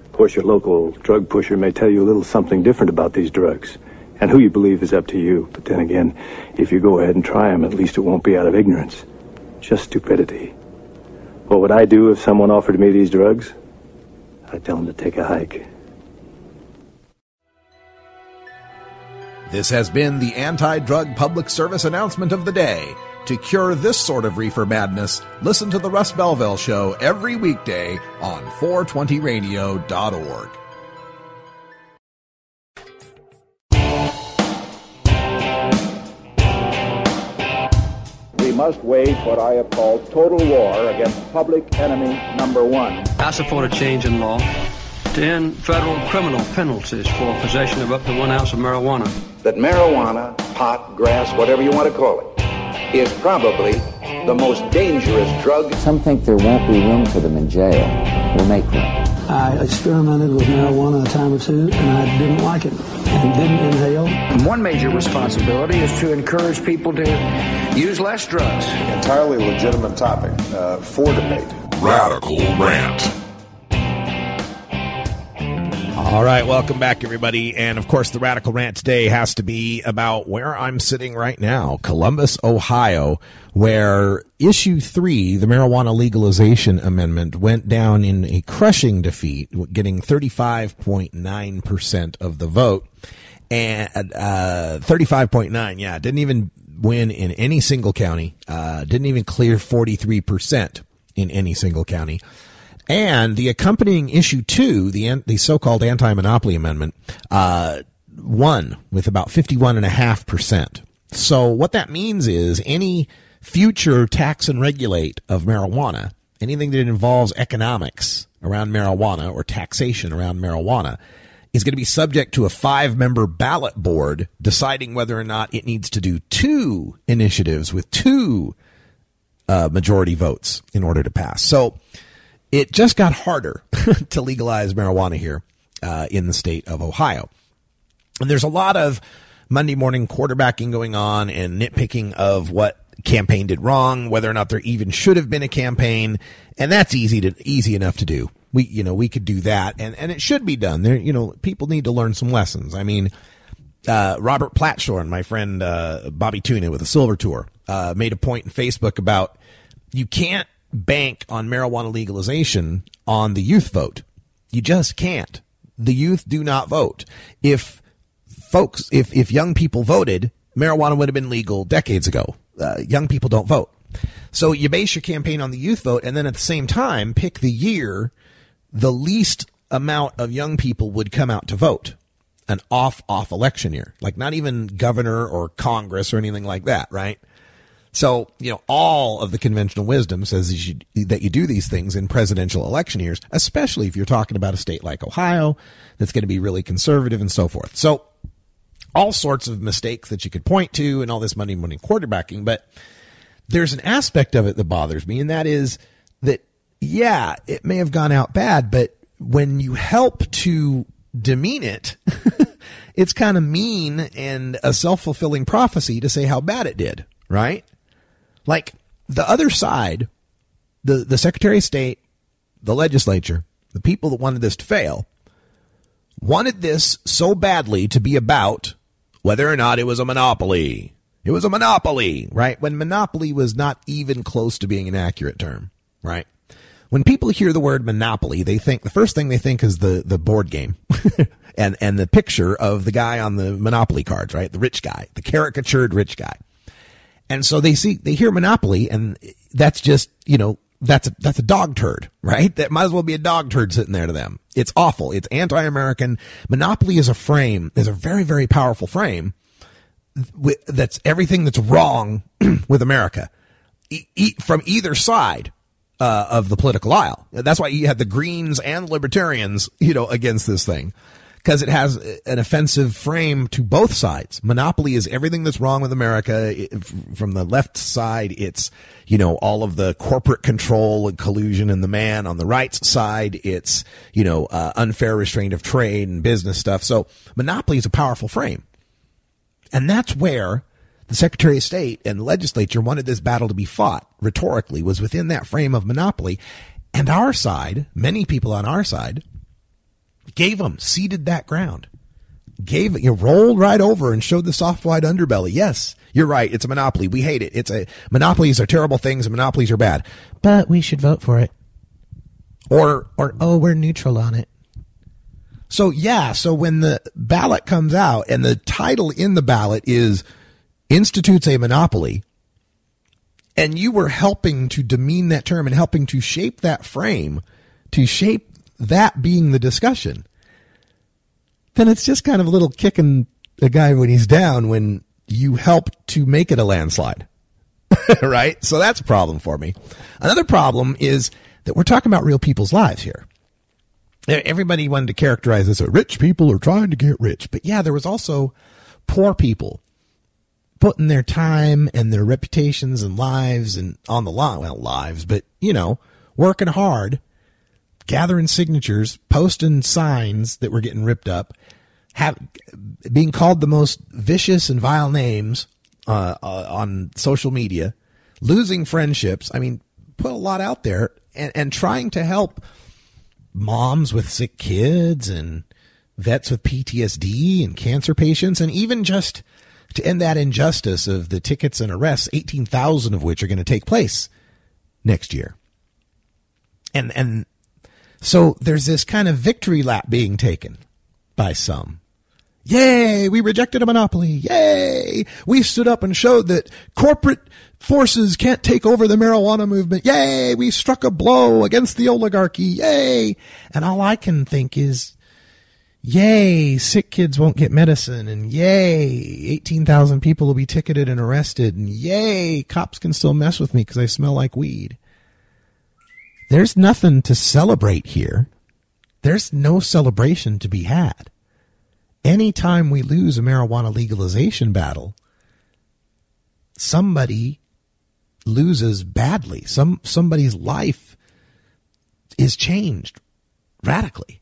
Of course, your local drug pusher may tell you a little something different about these drugs. And who you believe is up to you. But then again, if you go ahead and try them, at least it won't be out of ignorance. Just stupidity. What would I do if someone offered me these drugs? I'd tell them to take a hike. This has been the anti drug public service announcement of the day. To cure this sort of reefer madness, listen to The Russ Belville Show every weekday on 420radio.org. We must wage what I have called total war against public enemy number one. I support a change in law to end federal criminal penalties for possession of up to one ounce of marijuana. That marijuana, pot, grass, whatever you want to call it, is probably the most dangerous drug. Some think there won't be room for them in jail. We'll make room. I experimented with marijuana a time or two, and I didn't like it and didn't inhale. One major responsibility is to encourage people to use less drugs. Entirely legitimate topic uh, for debate. Radical Rant. All right, welcome back, everybody. And of course, the Radical Rant today has to be about where I'm sitting right now, Columbus, Ohio, where issue three, the marijuana legalization amendment, went down in a crushing defeat, getting 35.9% of the vote. And uh, 35.9, yeah, didn't even win in any single county, uh, didn't even clear 43% in any single county. And the accompanying issue two, the the so-called anti-monopoly amendment, uh, won with about fifty-one and a half percent. So what that means is any future tax and regulate of marijuana, anything that involves economics around marijuana or taxation around marijuana, is going to be subject to a five-member ballot board deciding whether or not it needs to do two initiatives with two uh, majority votes in order to pass. So it just got harder to legalize marijuana here uh, in the state of Ohio. And there's a lot of Monday morning quarterbacking going on and nitpicking of what campaign did wrong, whether or not there even should have been a campaign, and that's easy to easy enough to do. We you know we could do that, and and it should be done. There you know people need to learn some lessons. I mean, uh, Robert Platshorn, my friend uh, Bobby Tuna with the Silver Tour, uh, made a point in Facebook about you can't bank on marijuana legalization on the youth vote. You just can't. The youth do not vote. If folks, if if young people voted, marijuana would have been legal decades ago. Uh, young people don't vote. So you base your campaign on the youth vote and then at the same time pick the year the least amount of young people would come out to vote. An off off election year. Like not even governor or congress or anything like that, right? So, you know, all of the conventional wisdom says you should, that you do these things in presidential election years, especially if you're talking about a state like Ohio that's going to be really conservative and so forth. So, all sorts of mistakes that you could point to and all this money money quarterbacking, but there's an aspect of it that bothers me, and that is that yeah, it may have gone out bad, but when you help to demean it, it's kind of mean and a self fulfilling prophecy to say how bad it did, right? Like the other side, the, the Secretary of State, the legislature, the people that wanted this to fail, wanted this so badly to be about whether or not it was a monopoly. It was a monopoly, right? When monopoly was not even close to being an accurate term, right? When people hear the word monopoly, they think the first thing they think is the, the board game and, and the picture of the guy on the monopoly cards, right? The rich guy, the caricatured rich guy. And so they see, they hear monopoly and that's just, you know, that's a, that's a dog turd, right? That might as well be a dog turd sitting there to them. It's awful. It's anti-American. Monopoly is a frame, is a very, very powerful frame that's everything that's wrong with America e- e- from either side uh, of the political aisle. That's why you had the Greens and Libertarians, you know, against this thing because it has an offensive frame to both sides. Monopoly is everything that's wrong with America. From the left side, it's, you know, all of the corporate control and collusion and the man. On the right side, it's, you know, uh, unfair restraint of trade and business stuff. So monopoly is a powerful frame. And that's where the Secretary of State and legislature wanted this battle to be fought rhetorically was within that frame of monopoly. And our side, many people on our side, gave them, ceded that ground, gave it, you know, rolled right over and showed the soft white underbelly. Yes, you're right. It's a monopoly. We hate it. It's a monopolies are terrible things and monopolies are bad, but we should vote for it. Or, or, oh, we're neutral on it. So yeah, so when the ballot comes out and the title in the ballot is institutes a monopoly, and you were helping to demean that term and helping to shape that frame, to shape that being the discussion, then it's just kind of a little kicking a guy when he's down when you help to make it a landslide. right? So that's a problem for me. Another problem is that we're talking about real people's lives here. Everybody wanted to characterize this as rich people are trying to get rich. But yeah, there was also poor people putting their time and their reputations and lives and on the line. Well, lives, but you know, working hard gathering signatures, posting signs that were getting ripped up, have being called the most vicious and vile names uh, uh, on social media, losing friendships. I mean, put a lot out there and, and trying to help moms with sick kids and vets with PTSD and cancer patients, and even just to end that injustice of the tickets and arrests, 18,000 of which are going to take place next year. And, and so there's this kind of victory lap being taken by some. Yay, we rejected a monopoly. Yay, we stood up and showed that corporate forces can't take over the marijuana movement. Yay, we struck a blow against the oligarchy. Yay. And all I can think is, yay, sick kids won't get medicine. And yay, 18,000 people will be ticketed and arrested. And yay, cops can still mess with me because I smell like weed. There's nothing to celebrate here. There's no celebration to be had. Anytime we lose a marijuana legalization battle, somebody loses badly. Some somebody's life is changed radically.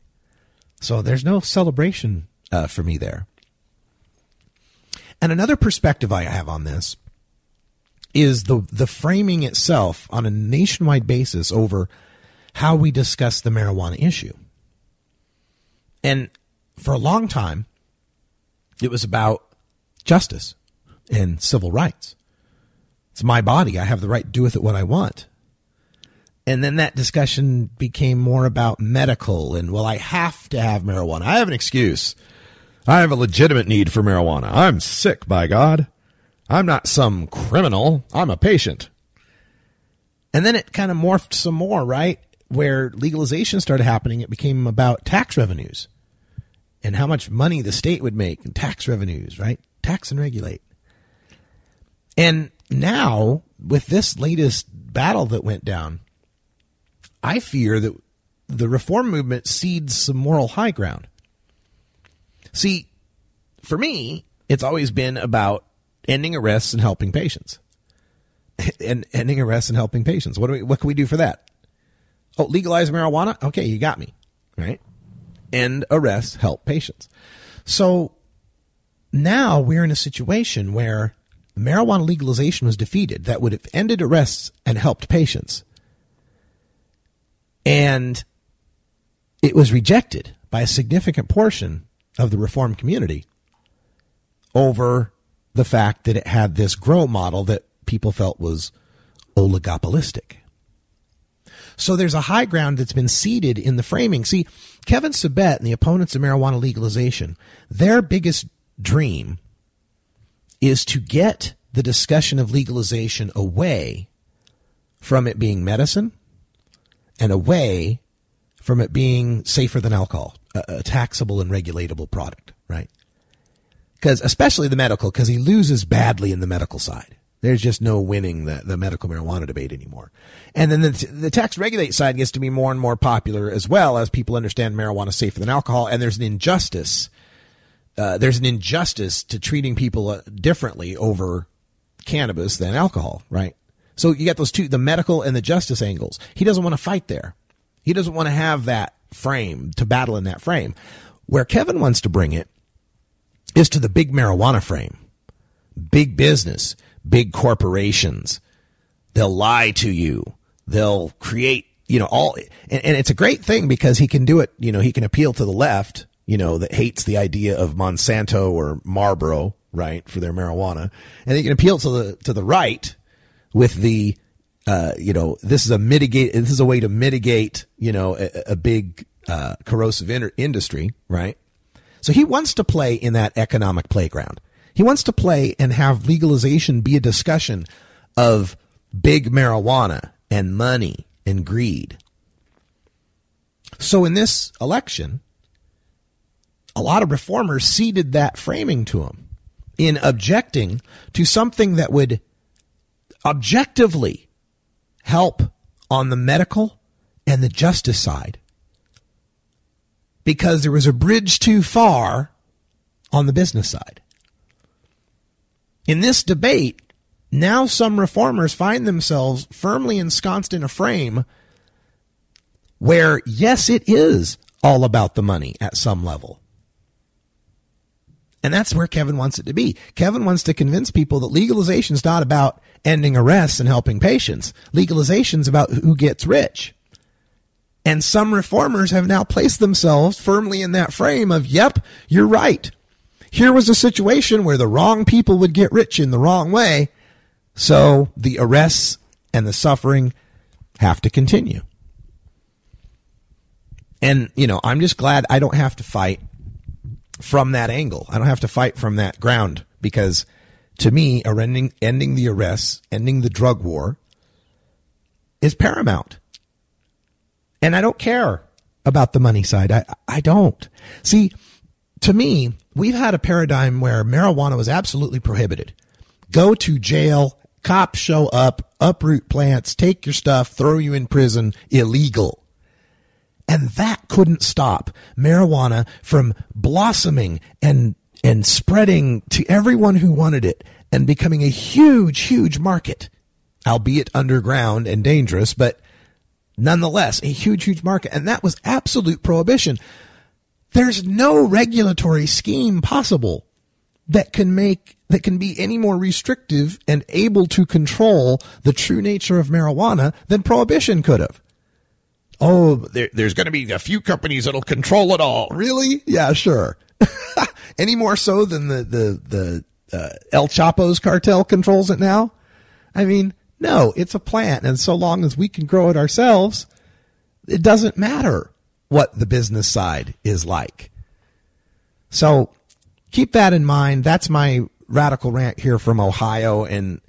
So there's no celebration uh, for me there. And another perspective I have on this is the the framing itself on a nationwide basis over how we discuss the marijuana issue. And for a long time, it was about justice and civil rights. It's my body. I have the right to do with it what I want. And then that discussion became more about medical and, well, I have to have marijuana. I have an excuse. I have a legitimate need for marijuana. I'm sick, by God. I'm not some criminal. I'm a patient. And then it kind of morphed some more, right? Where legalization started happening, it became about tax revenues and how much money the state would make and tax revenues, right? Tax and regulate. And now, with this latest battle that went down, I fear that the reform movement cedes some moral high ground. See, for me, it's always been about ending arrests and helping patients. and ending arrests and helping patients. What do we, what can we do for that? Oh, legalize marijuana? Okay, you got me. Right? End arrests, help patients. So now we're in a situation where marijuana legalization was defeated that would have ended arrests and helped patients. And it was rejected by a significant portion of the reform community over the fact that it had this grow model that people felt was oligopolistic. So there's a high ground that's been ceded in the framing. See, Kevin Sabet and the opponents of marijuana legalization, their biggest dream is to get the discussion of legalization away from it being medicine and away from it being safer than alcohol, a, a taxable and regulatable product, right? Because especially the medical, because he loses badly in the medical side. There's just no winning the, the medical marijuana debate anymore. And then the, the tax regulate side gets to be more and more popular as well as people understand marijuana safer than alcohol. And there's an injustice. Uh, there's an injustice to treating people uh, differently over cannabis than alcohol, right? So you got those two, the medical and the justice angles. He doesn't want to fight there. He doesn't want to have that frame to battle in that frame. Where Kevin wants to bring it is to the big marijuana frame. Big business, big corporations. They'll lie to you. They'll create, you know, all, and, and it's a great thing because he can do it, you know, he can appeal to the left, you know, that hates the idea of Monsanto or Marlboro, right, for their marijuana. And he can appeal to the, to the right with the, uh, you know, this is a mitigate, this is a way to mitigate, you know, a, a big, uh, corrosive in- industry, right? So he wants to play in that economic playground. He wants to play and have legalization be a discussion of big marijuana and money and greed. So in this election, a lot of reformers ceded that framing to him in objecting to something that would objectively help on the medical and the justice side because there was a bridge too far on the business side. In this debate, now some reformers find themselves firmly ensconced in a frame where, yes, it is all about the money at some level. And that's where Kevin wants it to be. Kevin wants to convince people that legalization is not about ending arrests and helping patients. Legalization is about who gets rich. And some reformers have now placed themselves firmly in that frame of, yep, you're right. Here was a situation where the wrong people would get rich in the wrong way. So the arrests and the suffering have to continue. And, you know, I'm just glad I don't have to fight from that angle. I don't have to fight from that ground because to me, ending, ending the arrests, ending the drug war is paramount. And I don't care about the money side. I, I don't. See, to me, we've had a paradigm where marijuana was absolutely prohibited. Go to jail, cops show up, uproot plants, take your stuff, throw you in prison, illegal. And that couldn't stop marijuana from blossoming and, and spreading to everyone who wanted it and becoming a huge, huge market, albeit underground and dangerous, but nonetheless, a huge, huge market. And that was absolute prohibition. There's no regulatory scheme possible that can make that can be any more restrictive and able to control the true nature of marijuana than prohibition could have. Oh, there, there's going to be a few companies that'll control it all. Really? Yeah, sure. any more so than the the the uh, El Chapo's cartel controls it now? I mean, no, it's a plant, and so long as we can grow it ourselves, it doesn't matter what the business side is like. So keep that in mind. That's my radical rant here from Ohio. And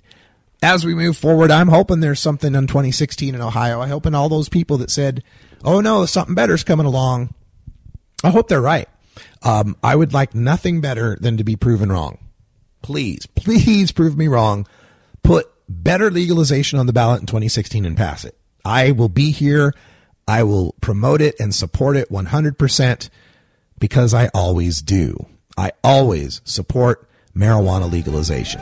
as we move forward, I'm hoping there's something in 2016 in Ohio. I hope in all those people that said, oh no, something better's coming along. I hope they're right. Um, I would like nothing better than to be proven wrong. Please, please prove me wrong. Put better legalization on the ballot in 2016 and pass it. I will be here. I will promote it and support it 100% because I always do. I always support marijuana legalization.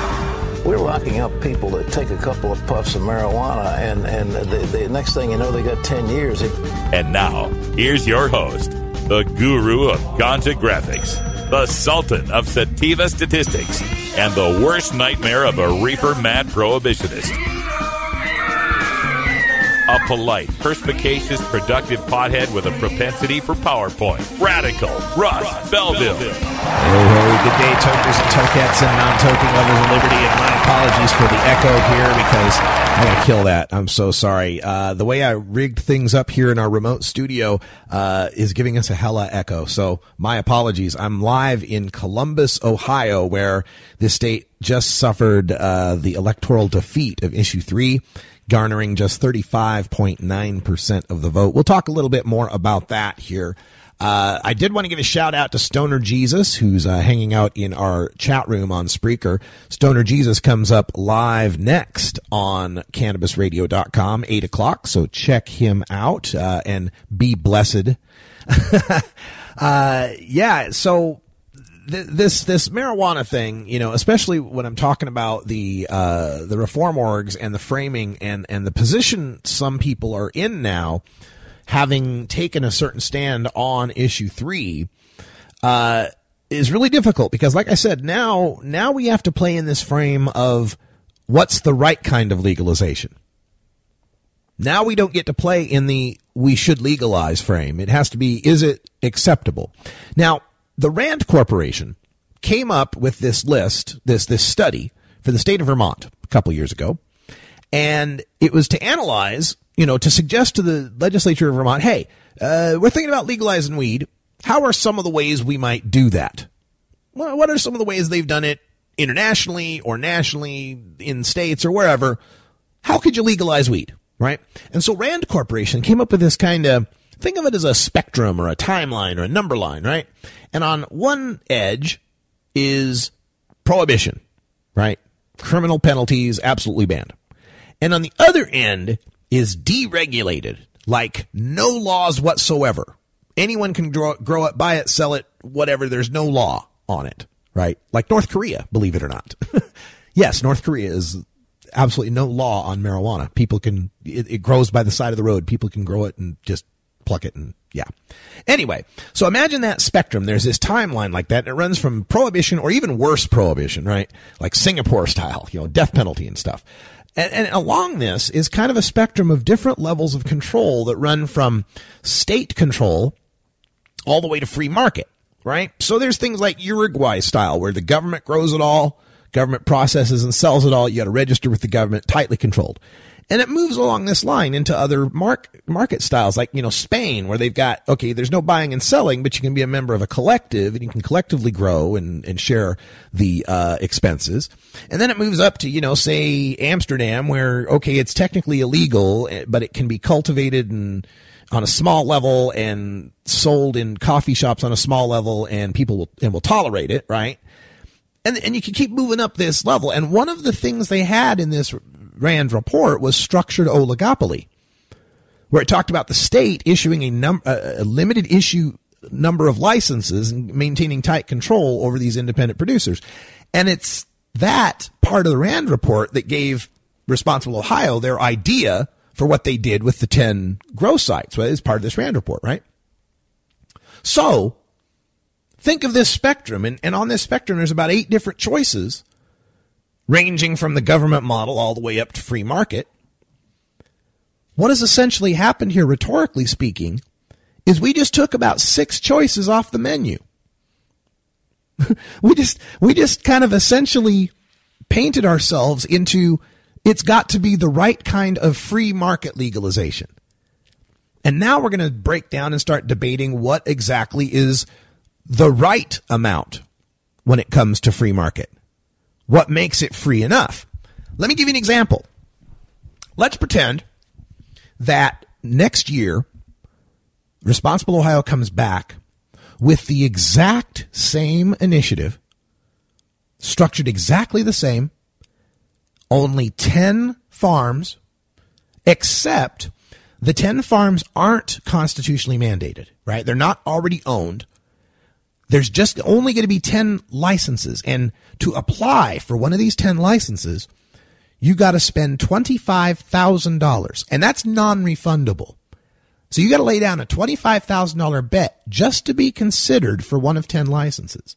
We're locking up people that take a couple of puffs of marijuana, and, and the, the next thing you know, they got 10 years. And now, here's your host, the guru of ganja graphics, the sultan of sativa statistics, and the worst nightmare of a reefer mad prohibitionist. A polite, perspicacious, productive pothead with a propensity for PowerPoint. Radical, Russ Belville. Hey, hey, good day, tokers and tokettes and non-toking lovers of liberty. And my apologies for the echo here because I'm to kill that. I'm so sorry. Uh, the way I rigged things up here in our remote studio uh, is giving us a hella echo. So my apologies. I'm live in Columbus, Ohio, where the state just suffered uh, the electoral defeat of issue three garnering just 35.9% of the vote. We'll talk a little bit more about that here. Uh, I did want to give a shout out to Stoner Jesus, who's uh, hanging out in our chat room on Spreaker. Stoner Jesus comes up live next on cannabisradio.com, 8 o'clock. So check him out uh, and be blessed. uh, yeah, so this this marijuana thing, you know, especially when I'm talking about the uh, the reform orgs and the framing and and the position some people are in now, having taken a certain stand on issue three, uh, is really difficult because, like I said, now now we have to play in this frame of what's the right kind of legalization. Now we don't get to play in the we should legalize frame. It has to be is it acceptable? Now the Rand Corporation came up with this list, this this study for the state of Vermont a couple years ago, and it was to analyze, you know, to suggest to the legislature of Vermont, hey, uh, we're thinking about legalizing weed. How are some of the ways we might do that? What are some of the ways they've done it internationally or nationally in states or wherever? How could you legalize weed, right? And so Rand Corporation came up with this kind of think of it as a spectrum or a timeline or a number line, right? And on one edge is prohibition, right? Criminal penalties absolutely banned. And on the other end is deregulated, like no laws whatsoever. Anyone can grow, grow it, buy it, sell it, whatever. There's no law on it, right? Like North Korea, believe it or not. yes, North Korea is absolutely no law on marijuana. People can, it, it grows by the side of the road. People can grow it and just pluck it and yeah. Anyway, so imagine that spectrum. There's this timeline like that, and it runs from prohibition or even worse prohibition, right? Like Singapore style, you know, death penalty and stuff. And, and, along this is kind of a spectrum of different levels of control that run from state control all the way to free market, right? So there's things like Uruguay style where the government grows it all, government processes and sells it all. You got to register with the government, tightly controlled. And it moves along this line into other mark, market styles, like, you know, Spain, where they've got, okay, there's no buying and selling, but you can be a member of a collective and you can collectively grow and, and share the, uh, expenses. And then it moves up to, you know, say Amsterdam, where, okay, it's technically illegal, eh, but it can be cultivated and, on a small level and sold in coffee shops on a small level and people will, and will tolerate it, right? And, and you can keep moving up this level. And one of the things they had in this Rand report was structured oligopoly, where it talked about the state issuing a, num- a limited issue number of licenses and maintaining tight control over these independent producers. And it's that part of the Rand report that gave Responsible Ohio their idea for what they did with the 10 grow sites. Well, it's part of this Rand report, right? So think of this spectrum. And, and on this spectrum, there's about eight different choices ranging from the government model all the way up to free market. What has essentially happened here, rhetorically speaking, is we just took about six choices off the menu. we just, we just kind of essentially painted ourselves into it's got to be the right kind of free market legalization. And now we're going to break down and start debating what exactly is the right amount when it comes to free market what makes it free enough. Let me give you an example. Let's pretend that next year, Responsible Ohio comes back with the exact same initiative, structured exactly the same, only 10 farms, except the 10 farms aren't constitutionally mandated, right? They're not already owned. There's just only going to be 10 licenses. And to apply for one of these 10 licenses, you got to spend $25,000 and that's non-refundable. So you got to lay down a $25,000 bet just to be considered for one of 10 licenses.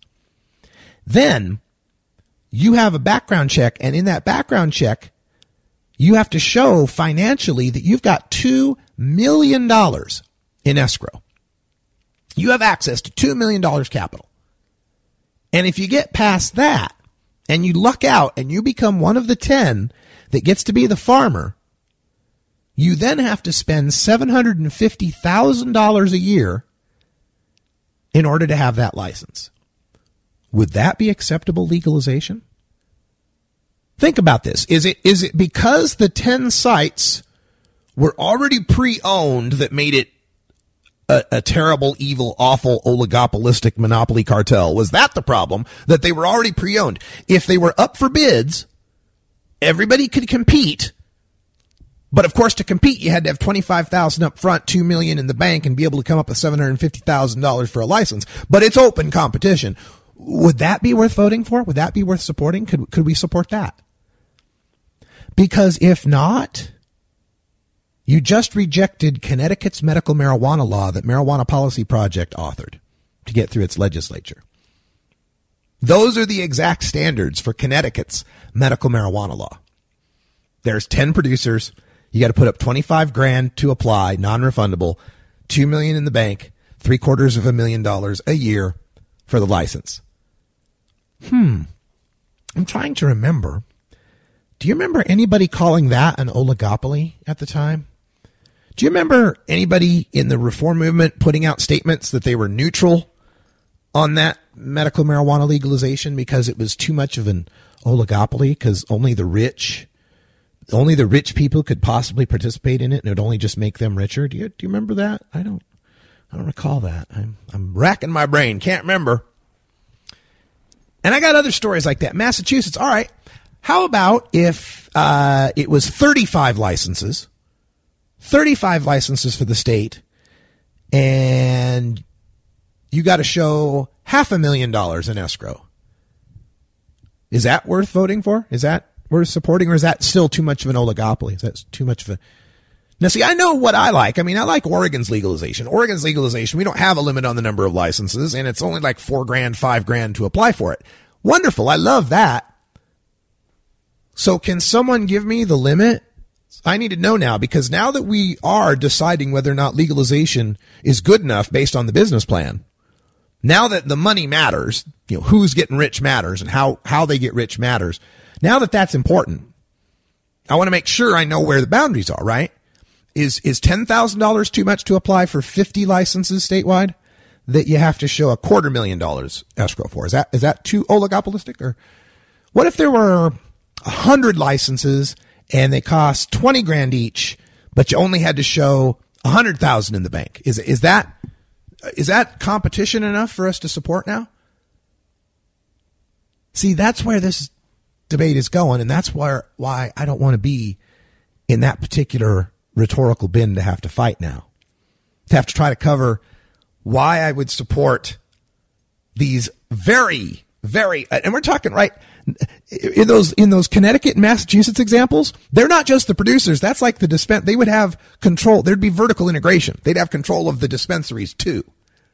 Then you have a background check and in that background check, you have to show financially that you've got $2 million in escrow you have access to $2 million capital. And if you get past that and you luck out and you become one of the 10 that gets to be the farmer, you then have to spend $750,000 a year in order to have that license. Would that be acceptable legalization? Think about this. Is it, is it because the 10 sites were already pre-owned that made it a, a, terrible, evil, awful, oligopolistic monopoly cartel? Was that the problem? That they were already pre-owned. If they were up for bids, everybody could compete. But of course, to compete, you had to have twenty-five thousand up front, two million in the bank, and be able to come up with seven hundred fifty thousand dollars for a license. But it's open competition. Would that be worth voting for? Would that be worth supporting? Could could we support that? Because if not, you just rejected Connecticut's medical marijuana law that Marijuana Policy Project authored to get through its legislature. Those are the exact standards for Connecticut's medical marijuana law. There's 10 producers. You got to put up 25 grand to apply, non-refundable, 2 million in the bank, three quarters of a million dollars a year for the license. Hmm. I'm trying to remember. Do you remember anybody calling that an oligopoly at the time? Do you remember anybody in the reform movement putting out statements that they were neutral on that medical marijuana legalization because it was too much of an oligopoly because only the rich only the rich people could possibly participate in it and it would only just make them richer. Do you do you remember that? I don't I don't recall that. I'm I'm racking my brain, can't remember. And I got other stories like that. Massachusetts, all right. How about if uh, it was 35 licenses 35 licenses for the state and you got to show half a million dollars in escrow. Is that worth voting for? Is that worth supporting or is that still too much of an oligopoly? Is that too much of a Now, see, I know what I like. I mean, I like Oregon's legalization. Oregon's legalization, we don't have a limit on the number of licenses, and it's only like four grand, five grand to apply for it. Wonderful. I love that. So, can someone give me the limit? I need to know now because now that we are deciding whether or not legalization is good enough based on the business plan, now that the money matters, you know, who's getting rich matters and how, how they get rich matters. Now that that's important, I want to make sure I know where the boundaries are, right? Is, is $10,000 too much to apply for 50 licenses statewide that you have to show a quarter million dollars escrow for? Is that, is that too oligopolistic or what if there were a hundred licenses and they cost 20 grand each, but you only had to show a hundred thousand in the bank? Is, is that, is that competition enough for us to support now? See, that's where this debate is going, and that's where why I don't want to be in that particular rhetorical bin to have to fight now. To have to try to cover why I would support these very, very, and we're talking right in those in those Connecticut and Massachusetts examples, they're not just the producers. That's like the dispense. They would have control. There'd be vertical integration. They'd have control of the dispensaries too,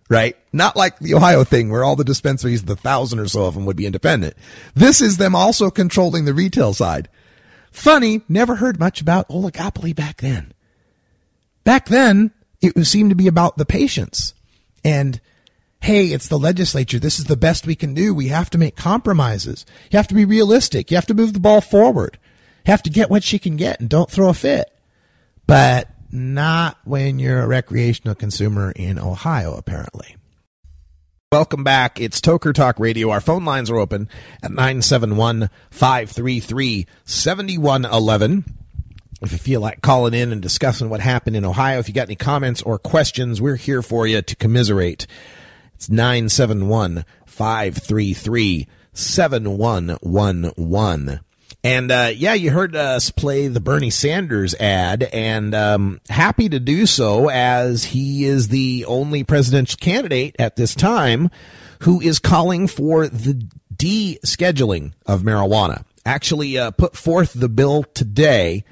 right? Not like the Ohio thing where all the dispensaries, the thousand or so of them, would be independent. This is them also controlling the retail side. Funny, never heard much about oligopoly back then. Back then, it seemed to be about the patients and hey, it's the legislature. This is the best we can do. We have to make compromises. You have to be realistic. You have to move the ball forward. You have to get what she can get and don't throw a fit. But not when you're a recreational consumer in Ohio, apparently. Welcome back. It's Toker Talk Radio. Our phone lines are open at 971 533 7111. If you feel like calling in and discussing what happened in Ohio, if you got any comments or questions, we're here for you to commiserate. It's 971 533 7111. And uh, yeah, you heard us play the Bernie Sanders ad, and um, happy to do so as he is the only presidential candidate at this time who is calling for the descheduling of marijuana. Actually, uh, put forth the bill today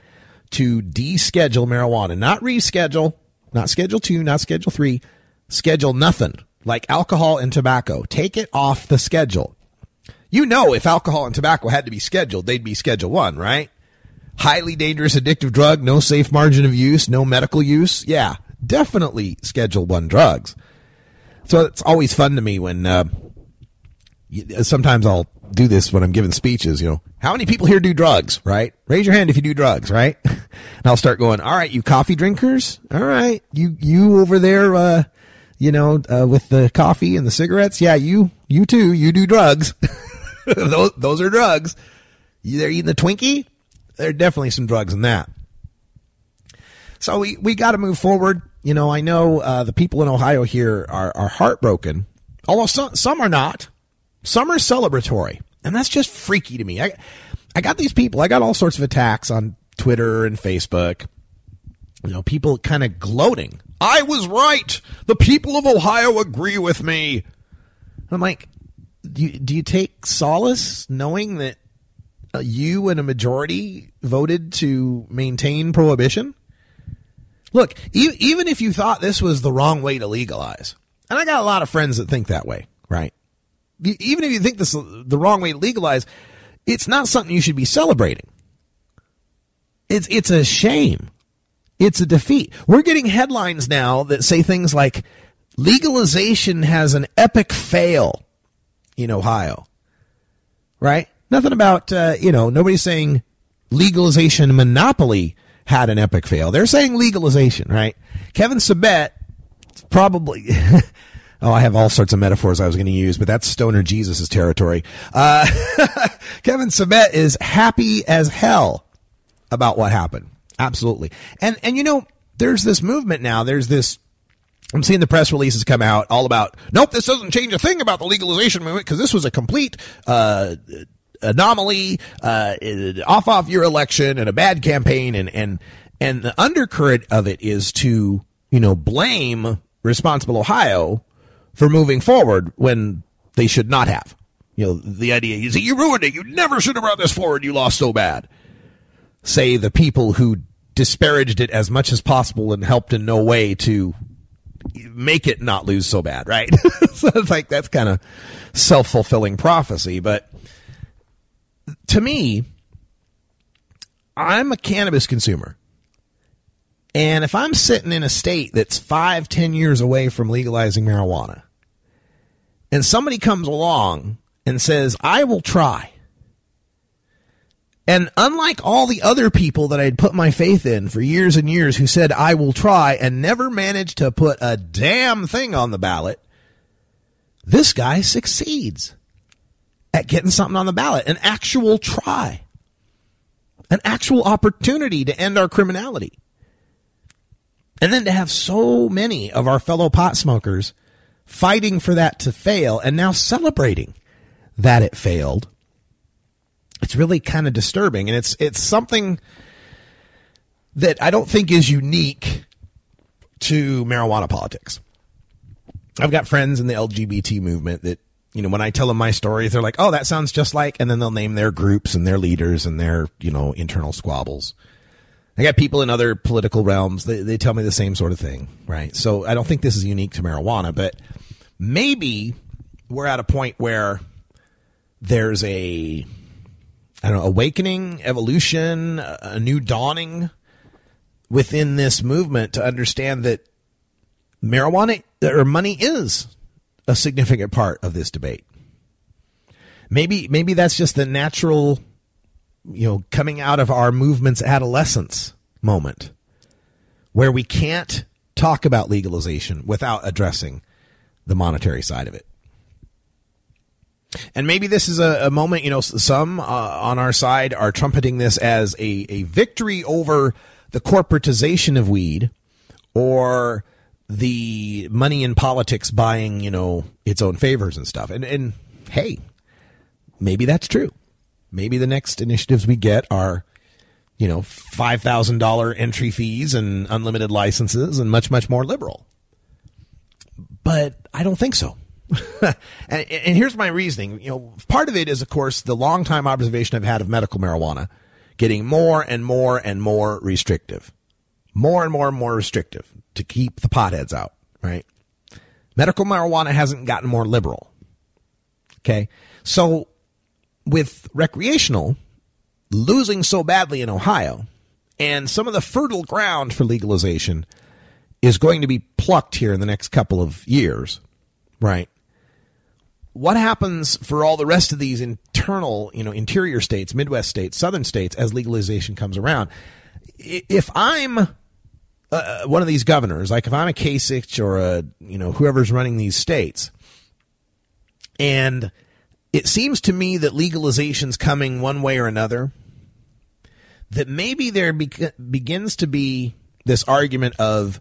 to deschedule marijuana, not reschedule, not schedule two, not schedule three, schedule nothing like alcohol and tobacco. Take it off the schedule. You know, if alcohol and tobacco had to be scheduled, they'd be schedule one, right? Highly dangerous addictive drug, no safe margin of use, no medical use. Yeah, definitely schedule one drugs. So it's always fun to me when, uh, sometimes I'll do this when I'm giving speeches, you know, how many people here do drugs, right? Raise your hand if you do drugs, right? and I'll start going, all right, you coffee drinkers. All right. You, you over there, uh, you know, uh, with the coffee and the cigarettes. Yeah, you, you too, you do drugs. those, those are drugs. They're eating the Twinkie. There are definitely some drugs in that. So we, we got to move forward. You know, I know uh, the people in Ohio here are, are heartbroken, although some, some are not. Some are celebratory, and that's just freaky to me. I, I got these people. I got all sorts of attacks on Twitter and Facebook. You know, people kind of gloating I was right. The people of Ohio agree with me. I'm like, do you, do you take solace knowing that uh, you and a majority voted to maintain prohibition? Look, e- even if you thought this was the wrong way to legalize, and I got a lot of friends that think that way, right? Even if you think this is the wrong way to legalize, it's not something you should be celebrating. It's it's a shame it's a defeat. We're getting headlines now that say things like legalization has an epic fail in Ohio. Right? Nothing about, uh, you know, nobody's saying legalization monopoly had an epic fail. They're saying legalization, right? Kevin Sabet probably. oh, I have all sorts of metaphors I was going to use, but that's Stoner Jesus' territory. Uh, Kevin Sabet is happy as hell about what happened. Absolutely. And, and you know, there's this movement now. There's this, I'm seeing the press releases come out all about, nope, this doesn't change a thing about the legalization movement because this was a complete, uh, anomaly, uh, off off year election and a bad campaign. And, and, and the undercurrent of it is to, you know, blame responsible Ohio for moving forward when they should not have. You know, the idea is that you ruined it. You never should have brought this forward. You lost so bad. Say the people who disparaged it as much as possible and helped in no way to make it not lose so bad, right? so it's like that's kind of self fulfilling prophecy. But to me, I'm a cannabis consumer. And if I'm sitting in a state that's five, ten years away from legalizing marijuana, and somebody comes along and says, I will try. And unlike all the other people that I'd put my faith in for years and years who said, I will try and never managed to put a damn thing on the ballot, this guy succeeds at getting something on the ballot, an actual try, an actual opportunity to end our criminality. And then to have so many of our fellow pot smokers fighting for that to fail and now celebrating that it failed. It's really kind of disturbing and it's it's something that I don't think is unique to marijuana politics. I've got friends in the LGBT movement that you know when I tell them my stories they're like, "Oh, that sounds just like," and then they'll name their groups and their leaders and their, you know, internal squabbles. I got people in other political realms. They, they tell me the same sort of thing, right? So I don't think this is unique to marijuana, but maybe we're at a point where there's a, I don't know, awakening, evolution, a new dawning within this movement to understand that marijuana or money is a significant part of this debate. Maybe, maybe that's just the natural you know, coming out of our movement's adolescence moment where we can't talk about legalization without addressing the monetary side of it. And maybe this is a, a moment, you know, some uh, on our side are trumpeting this as a, a victory over the corporatization of weed or the money in politics buying, you know, its own favors and stuff. And, and hey, maybe that's true. Maybe the next initiatives we get are, you know, $5,000 entry fees and unlimited licenses and much, much more liberal. But I don't think so. and, and, here's my reasoning. You know, part of it is, of course, the long time observation I've had of medical marijuana getting more and more and more restrictive, more and more and more restrictive to keep the potheads out, right? Medical marijuana hasn't gotten more liberal. Okay. So with recreational losing so badly in Ohio, and some of the fertile ground for legalization is going to be plucked here in the next couple of years, right? What happens for all the rest of these internal, you know, interior states, Midwest states, southern states as legalization comes around? If I'm uh, uh, one of these governors, like if I'm a Kasich or a, you know, whoever's running these states, and it seems to me that legalization's coming one way or another. That maybe there be- begins to be this argument of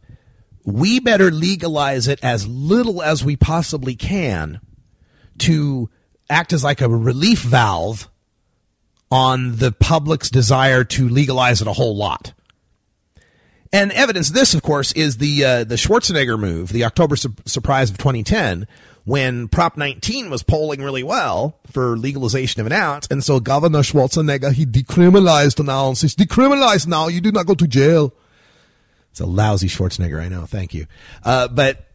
we better legalize it as little as we possibly can to act as like a relief valve on the public's desire to legalize it a whole lot. And evidence of this, of course, is the uh, the Schwarzenegger move, the October su- surprise of 2010, when Prop 19 was polling really well for legalization of an ounce. And so Governor Schwarzenegger, he decriminalized an ounce. It's decriminalized now. You do not go to jail. It's a lousy Schwarzenegger, I know. Thank you. Uh, but,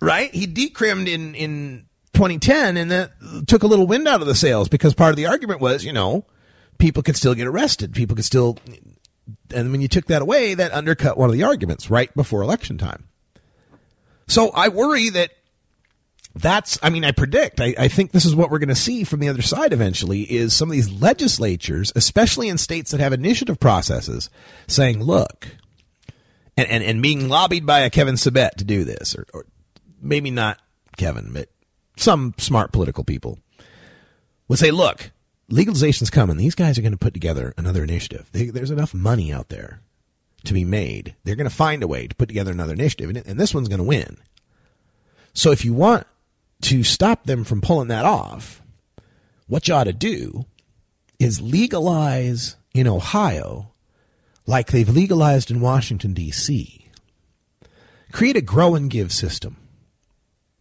right? He decrimmed in, in 2010 and that took a little wind out of the sails because part of the argument was, you know, people could still get arrested. People could still, and when you took that away, that undercut one of the arguments right before election time. So I worry that that's i mean i predict i, I think this is what we're going to see from the other side eventually is some of these legislatures especially in states that have initiative processes saying look and, and, and being lobbied by a kevin sabet to do this or, or maybe not kevin but some smart political people would say look legalization's coming these guys are going to put together another initiative they, there's enough money out there to be made they're going to find a way to put together another initiative and, and this one's going to win so if you want to stop them from pulling that off, what you ought to do is legalize in Ohio like they've legalized in Washington, D.C. Create a grow and give system.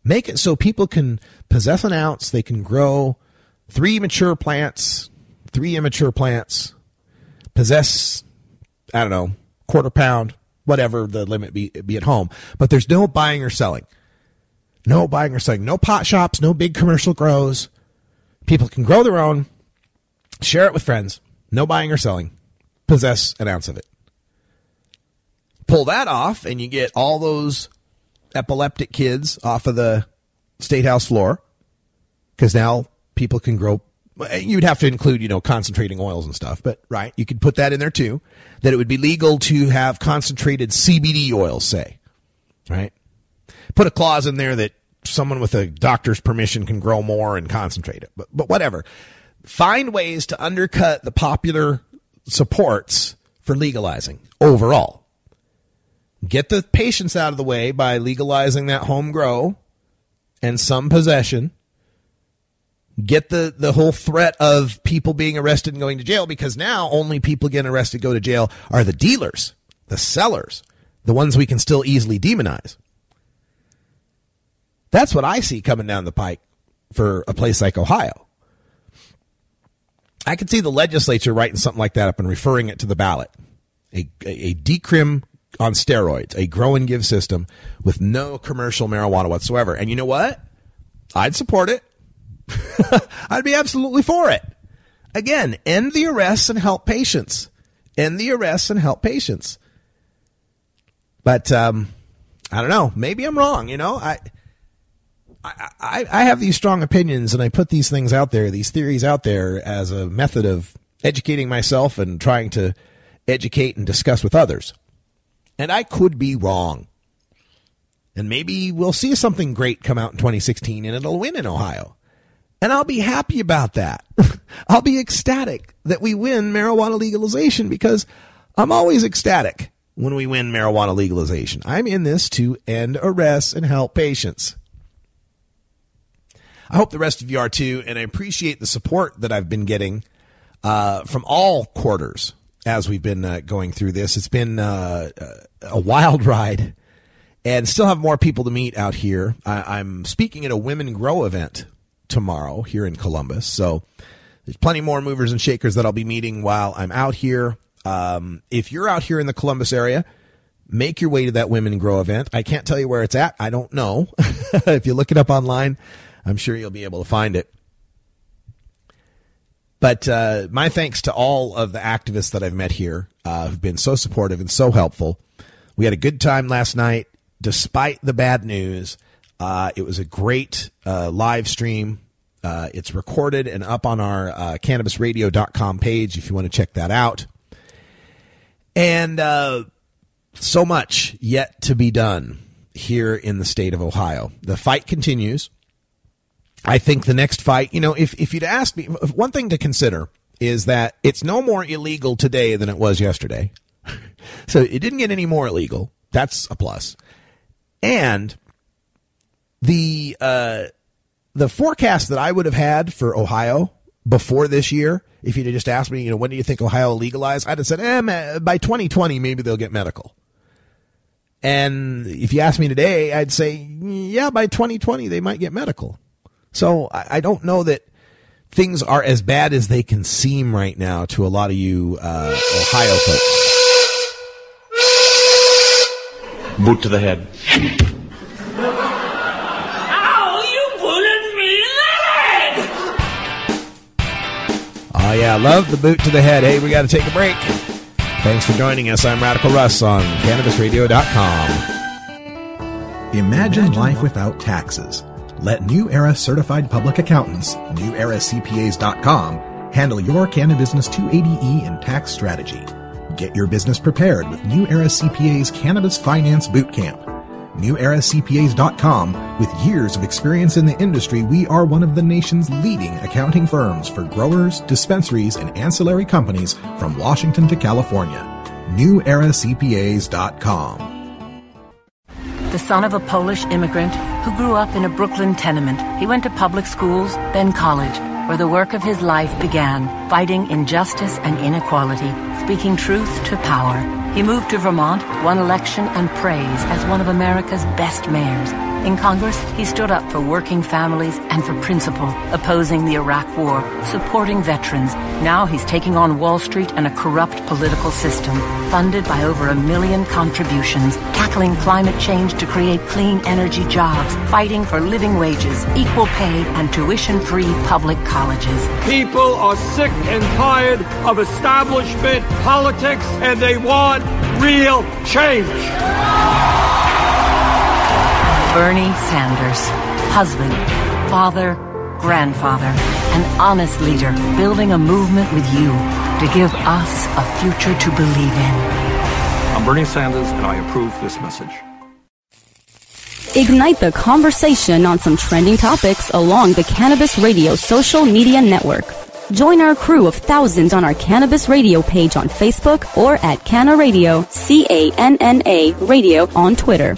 Make it so people can possess an ounce, they can grow three mature plants, three immature plants, possess, I don't know, quarter pound, whatever the limit be, be at home. But there's no buying or selling. No buying or selling. No pot shops, no big commercial grows. People can grow their own, share it with friends. No buying or selling. Possess an ounce of it. Pull that off, and you get all those epileptic kids off of the state house floor because now people can grow. You'd have to include, you know, concentrating oils and stuff, but right, you could put that in there too. That it would be legal to have concentrated CBD oils, say, right? Put a clause in there that someone with a doctor's permission can grow more and concentrate it, but but whatever. Find ways to undercut the popular supports for legalizing overall. Get the patients out of the way by legalizing that home grow and some possession. Get the, the whole threat of people being arrested and going to jail because now only people getting arrested go to jail are the dealers, the sellers, the ones we can still easily demonize. That's what I see coming down the pike for a place like Ohio. I could see the legislature writing something like that up and referring it to the ballot. A, a, a decrim on steroids, a grow and give system with no commercial marijuana whatsoever. And you know what? I'd support it. I'd be absolutely for it. Again, end the arrests and help patients. End the arrests and help patients. But um, I don't know. Maybe I'm wrong. You know, I, I I have these strong opinions, and I put these things out there, these theories out there, as a method of educating myself and trying to educate and discuss with others. And I could be wrong. And maybe we'll see something great come out in 2016 and it'll win in Ohio. And I'll be happy about that. I'll be ecstatic that we win marijuana legalization because I'm always ecstatic when we win marijuana legalization. I'm in this to end arrests and help patients. I hope the rest of you are too, and I appreciate the support that I've been getting uh, from all quarters as we've been uh, going through this. It's been uh, a wild ride, and still have more people to meet out here. I- I'm speaking at a Women Grow event tomorrow here in Columbus, so there's plenty more movers and shakers that I'll be meeting while I'm out here. Um, if you're out here in the Columbus area, make your way to that Women Grow event. I can't tell you where it's at. I don't know. if you look it up online, I'm sure you'll be able to find it. But uh, my thanks to all of the activists that I've met here uh, who've been so supportive and so helpful. We had a good time last night, despite the bad news. Uh, it was a great uh, live stream. Uh, it's recorded and up on our uh, cannabisradio.com page if you want to check that out. And uh, so much yet to be done here in the state of Ohio. The fight continues. I think the next fight, you know, if, if you'd asked me, one thing to consider is that it's no more illegal today than it was yesterday. so it didn't get any more illegal. That's a plus. And the, uh, the forecast that I would have had for Ohio before this year, if you'd just asked me, you know, when do you think Ohio will legalize? I'd have said, eh, by 2020, maybe they'll get medical. And if you ask me today, I'd say, yeah, by 2020, they might get medical. So I, I don't know that things are as bad as they can seem right now to a lot of you uh, Ohio folks. Boot to the head. Oh you're blowing me. Oh yeah, love the boot to the head. Hey, we got to take a break. Thanks for joining us. I'm Radical Russ on CannabisRadio.com. Imagine life without taxes. Let New Era certified public accountants, NewEraCPAs.com, handle your Cannabis 280E and tax strategy. Get your business prepared with New Era CPA's Cannabis Finance Bootcamp. NewEraCPAs.com, with years of experience in the industry, we are one of the nation's leading accounting firms for growers, dispensaries, and ancillary companies from Washington to California. NewEraCPAs.com. The son of a Polish immigrant who grew up in a Brooklyn tenement, he went to public schools, then college, where the work of his life began, fighting injustice and inequality, speaking truth to power. He moved to Vermont, won election and praise as one of America's best mayors. In Congress, he stood up for working families and for principle, opposing the Iraq War, supporting veterans. Now he's taking on Wall Street and a corrupt political system, funded by over a million contributions, tackling climate change to create clean energy jobs, fighting for living wages, equal pay, and tuition-free public colleges. People are sick and tired of establishment politics and they want real change. Bernie Sanders, husband, father, grandfather, an honest leader, building a movement with you to give us a future to believe in. I'm Bernie Sanders, and I approve this message. Ignite the conversation on some trending topics along the Cannabis Radio social media network. Join our crew of thousands on our Cannabis Radio page on Facebook or at Canna Radio, C-A-N-N-A Radio on Twitter.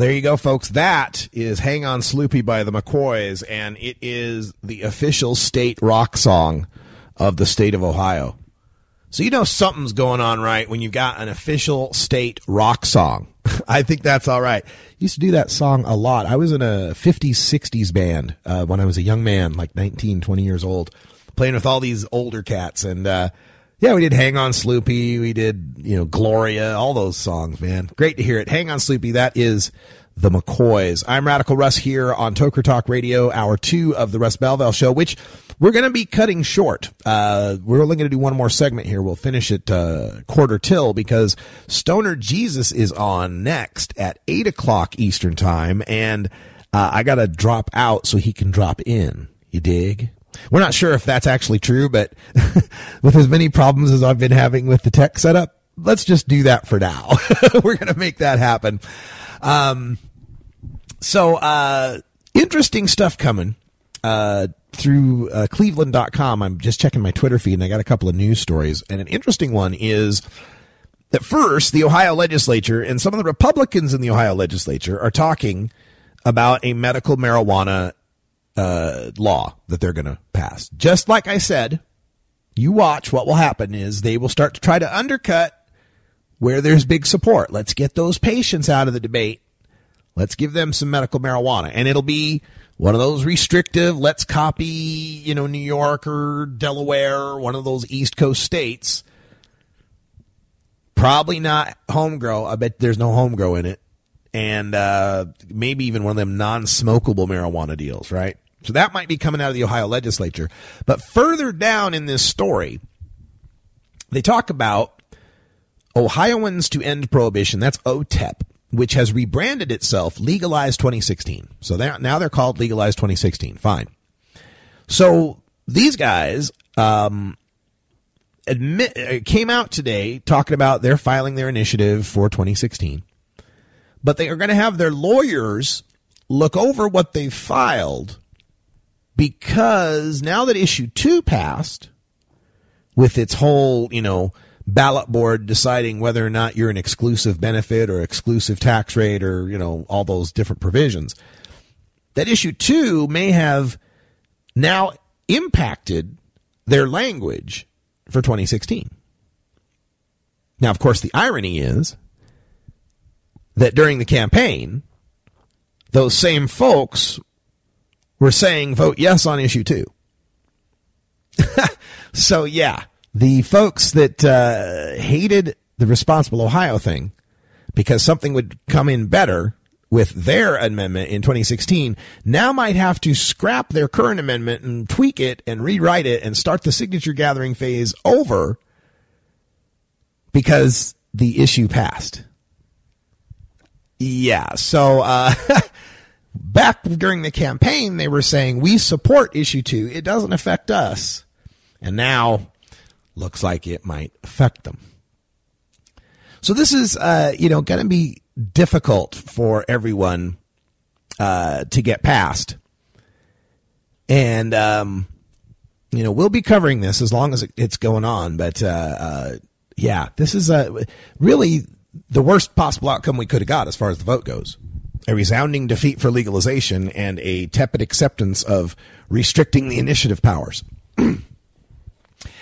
There you go, folks. That is Hang On Sloopy by the McCoys, and it is the official state rock song of the state of Ohio. So you know something's going on right when you've got an official state rock song. I think that's all right. Used to do that song a lot. I was in a 50s, 60s band uh, when I was a young man, like 19, 20 years old, playing with all these older cats. And uh, yeah, we did Hang On Sloopy. We did, you know, Gloria, all those songs, man. Great to hear it. Hang On Sloopy. That is the McCoys. I'm Radical Russ here on Toker Talk Radio, hour two of the Russ Belville Show, which we're going to be cutting short. Uh, we're only going to do one more segment here. We'll finish it uh, quarter till because Stoner Jesus is on next at eight o'clock Eastern time, and uh, I got to drop out so he can drop in. You dig? We're not sure if that's actually true, but with as many problems as I've been having with the tech setup, let's just do that for now. we're going to make that happen. Um, so, uh, interesting stuff coming, uh, through, uh, cleveland.com. I'm just checking my Twitter feed and I got a couple of news stories. And an interesting one is that first, the Ohio legislature and some of the Republicans in the Ohio legislature are talking about a medical marijuana, uh, law that they're going to pass. Just like I said, you watch what will happen is they will start to try to undercut where there's big support. Let's get those patients out of the debate. Let's give them some medical marijuana. And it'll be one of those restrictive, let's copy, you know, New York or Delaware, one of those East Coast states. Probably not home grow. I bet there's no home grow in it. And uh, maybe even one of them non smokable marijuana deals, right? So that might be coming out of the Ohio legislature. But further down in this story, they talk about Ohioans to End Prohibition. That's OTEP, which has rebranded itself Legalize 2016. So they're, now they're called Legalize 2016. Fine. So these guys um, admit uh, came out today talking about they're filing their initiative for 2016, but they are going to have their lawyers look over what they filed because now that issue two passed with its whole, you know, ballot board deciding whether or not you're an exclusive benefit or exclusive tax rate or, you know, all those different provisions, that issue two may have now impacted their language for 2016. Now, of course, the irony is that during the campaign, those same folks were saying vote yes on issue two. so, yeah, the folks that uh, hated the responsible Ohio thing because something would come in better with their amendment in 2016 now might have to scrap their current amendment and tweak it and rewrite it and start the signature gathering phase over because the issue passed. Yeah, so uh, back during the campaign, they were saying we support issue two. It doesn't affect us, and now looks like it might affect them. So this is, uh, you know, going to be difficult for everyone uh, to get past, and um, you know, we'll be covering this as long as it's going on. But uh, uh, yeah, this is a really the worst possible outcome we could have got as far as the vote goes. A resounding defeat for legalization and a tepid acceptance of restricting the initiative powers. and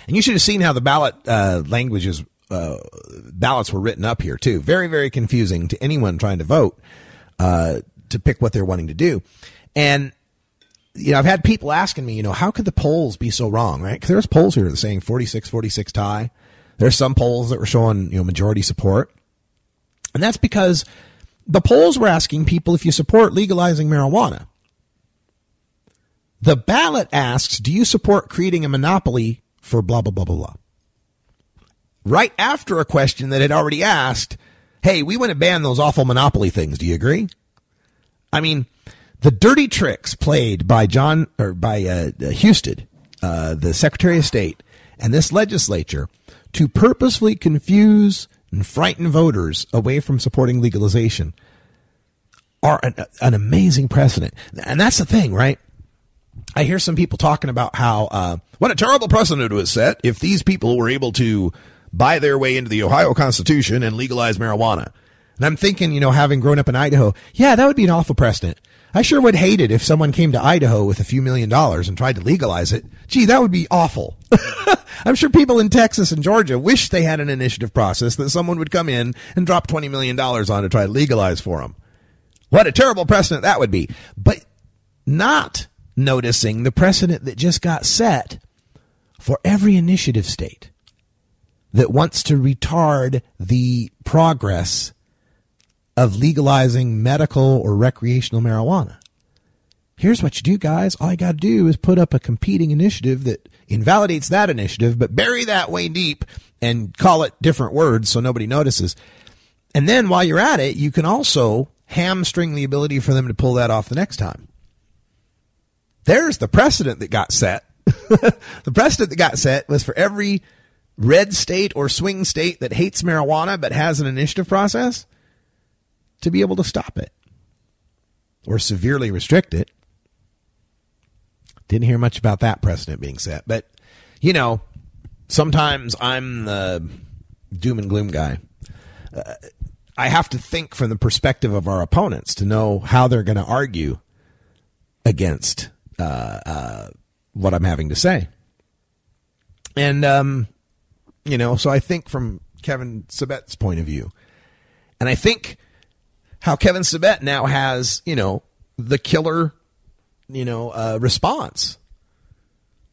you should have seen how the ballot uh, languages uh, ballots were written up here too. Very, very confusing to anyone trying to vote uh, to pick what they're wanting to do. And you know, I've had people asking me, you know, how could the polls be so wrong, right? Because there's polls here saying 46, 46 tie. There's some polls that were showing, you know, majority support. And that's because the polls were asking people if you support legalizing marijuana. The ballot asks, do you support creating a monopoly for blah, blah, blah, blah, blah? Right after a question that had already asked, hey, we want to ban those awful monopoly things. Do you agree? I mean, the dirty tricks played by John or by uh, Husted, uh, the Secretary of State, and this legislature to purposefully confuse and frighten voters away from supporting legalization are an, an amazing precedent. And that's the thing, right? I hear some people talking about how uh, what a terrible precedent it was set if these people were able to buy their way into the Ohio Constitution and legalize marijuana. And I'm thinking, you know, having grown up in Idaho, yeah, that would be an awful precedent. I sure would hate it if someone came to Idaho with a few million dollars and tried to legalize it. Gee, that would be awful. I'm sure people in Texas and Georgia wish they had an initiative process that someone would come in and drop $20 million on to try to legalize for them. What a terrible precedent that would be. But not noticing the precedent that just got set for every initiative state that wants to retard the progress of legalizing medical or recreational marijuana. Here's what you do, guys. All you got to do is put up a competing initiative that invalidates that initiative, but bury that way deep and call it different words so nobody notices. And then while you're at it, you can also hamstring the ability for them to pull that off the next time. There's the precedent that got set. the precedent that got set was for every red state or swing state that hates marijuana but has an initiative process to be able to stop it or severely restrict it. Didn't hear much about that precedent being set, but you know, sometimes I'm the doom and gloom guy. Uh, I have to think from the perspective of our opponents to know how they're going to argue against uh, uh, what I'm having to say. And, um, you know, so I think from Kevin Sabet's point of view, and I think how Kevin Sabet now has, you know, the killer, you know, uh, response.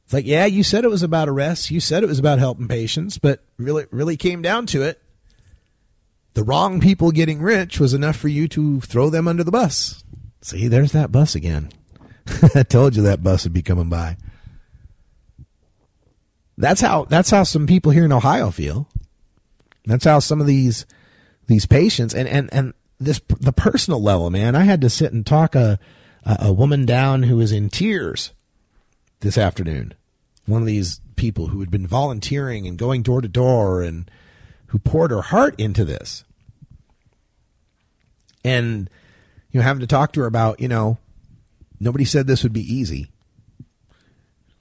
It's like, yeah, you said it was about arrests. You said it was about helping patients, but really, really came down to it. The wrong people getting rich was enough for you to throw them under the bus. See, there's that bus again. I told you that bus would be coming by. That's how that's how some people here in Ohio feel. That's how some of these these patients and and and this the personal level, man. I had to sit and talk a a, woman down who was in tears this afternoon. One of these people who had been volunteering and going door to door and who poured her heart into this. And you know, having to talk to her about, you know, nobody said this would be easy.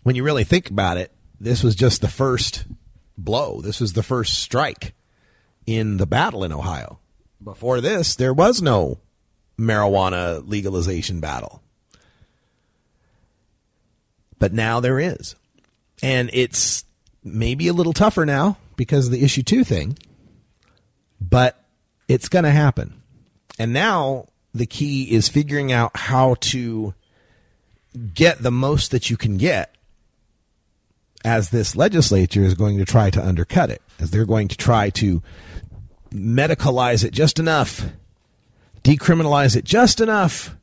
When you really think about it, this was just the first blow. This was the first strike in the battle in Ohio. Before this, there was no marijuana legalization battle. But now there is. And it's maybe a little tougher now because of the issue two thing, but it's going to happen. And now the key is figuring out how to get the most that you can get as this legislature is going to try to undercut it, as they're going to try to medicalize it just enough, decriminalize it just enough,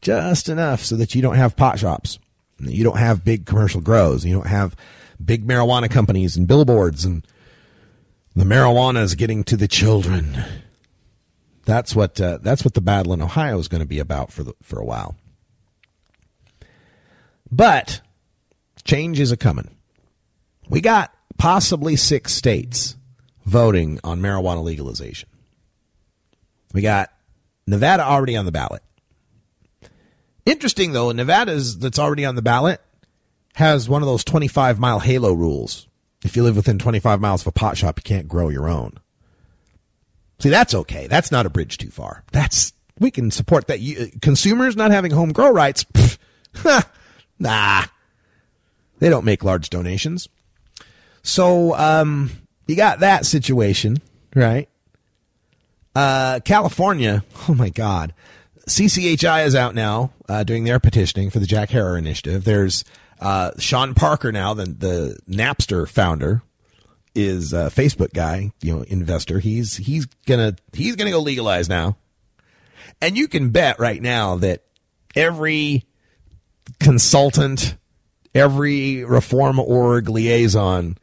just enough so that you don't have pot shops. You don't have big commercial grows. You don't have big marijuana companies and billboards and the marijuana is getting to the children. That's what uh, that's what the battle in Ohio is going to be about for the, for a while. But change is a coming. We got possibly six states voting on marijuana legalization. We got Nevada already on the ballot. Interesting though, Nevada's that's already on the ballot has one of those 25 mile halo rules. If you live within 25 miles of a pot shop, you can't grow your own. See, that's okay. That's not a bridge too far. That's we can support that. You, consumers not having home grow rights, pff, nah, they don't make large donations. So um, you got that situation, right? Uh, California, oh my God. CCHI is out now uh, doing their petitioning for the Jack Herer initiative. There's uh, Sean Parker now, the, the Napster founder, is a Facebook guy, you know, investor. He's he's gonna he's gonna go legalize now, and you can bet right now that every consultant, every reform org liaison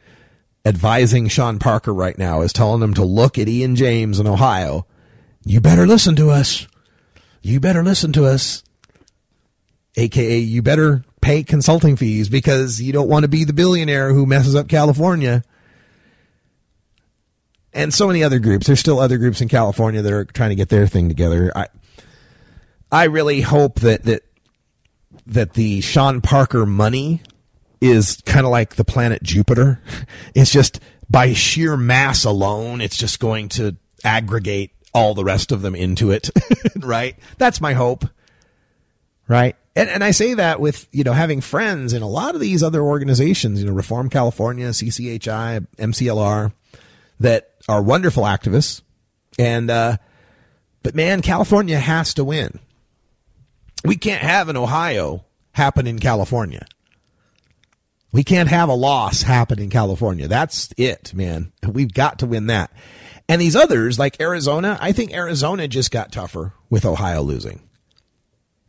advising Sean Parker right now is telling him to look at Ian James in Ohio. You better listen to us. You better listen to us. AKA, you better pay consulting fees because you don't want to be the billionaire who messes up California. And so many other groups. There's still other groups in California that are trying to get their thing together. I, I really hope that that that the Sean Parker money is kind of like the planet Jupiter. It's just by sheer mass alone, it's just going to aggregate all the rest of them into it, right? That's my hope, right? And, and I say that with, you know, having friends in a lot of these other organizations, you know, Reform California, CCHI, MCLR, that are wonderful activists. And, uh, but man, California has to win. We can't have an Ohio happen in California. We can't have a loss happen in California. That's it, man. We've got to win that. And these others, like Arizona, I think Arizona just got tougher with Ohio losing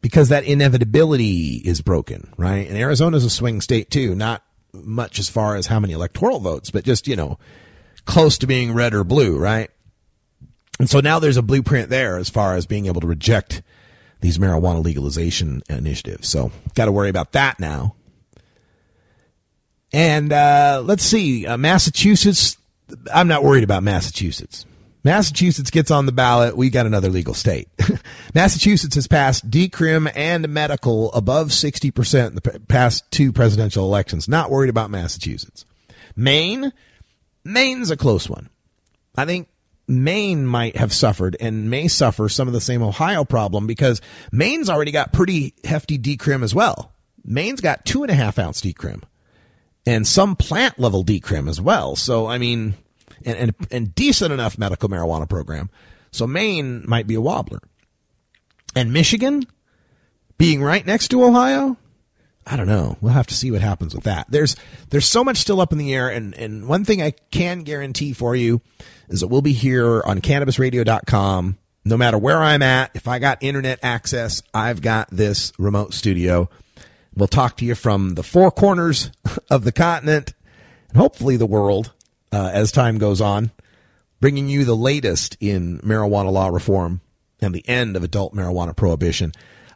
because that inevitability is broken, right? And Arizona's a swing state too, not much as far as how many electoral votes, but just, you know, close to being red or blue, right? And so now there's a blueprint there as far as being able to reject these marijuana legalization initiatives. So got to worry about that now. And uh, let's see, uh, Massachusetts. I'm not worried about Massachusetts. Massachusetts gets on the ballot. We got another legal state. Massachusetts has passed decrim and medical above 60% in the past two presidential elections. Not worried about Massachusetts. Maine, Maine's a close one. I think Maine might have suffered and may suffer some of the same Ohio problem because Maine's already got pretty hefty decrim as well. Maine's got two and a half ounce decrim and some plant level decrim as well. So, I mean, and, and, and decent enough medical marijuana program. So Maine might be a wobbler. And Michigan being right next to Ohio, I don't know. We'll have to see what happens with that. There's there's so much still up in the air and and one thing I can guarantee for you is that we'll be here on cannabisradio.com no matter where I'm at. If I got internet access, I've got this remote studio. We'll talk to you from the four corners of the continent and hopefully the world uh, as time goes on, bringing you the latest in marijuana law reform and the end of adult marijuana prohibition.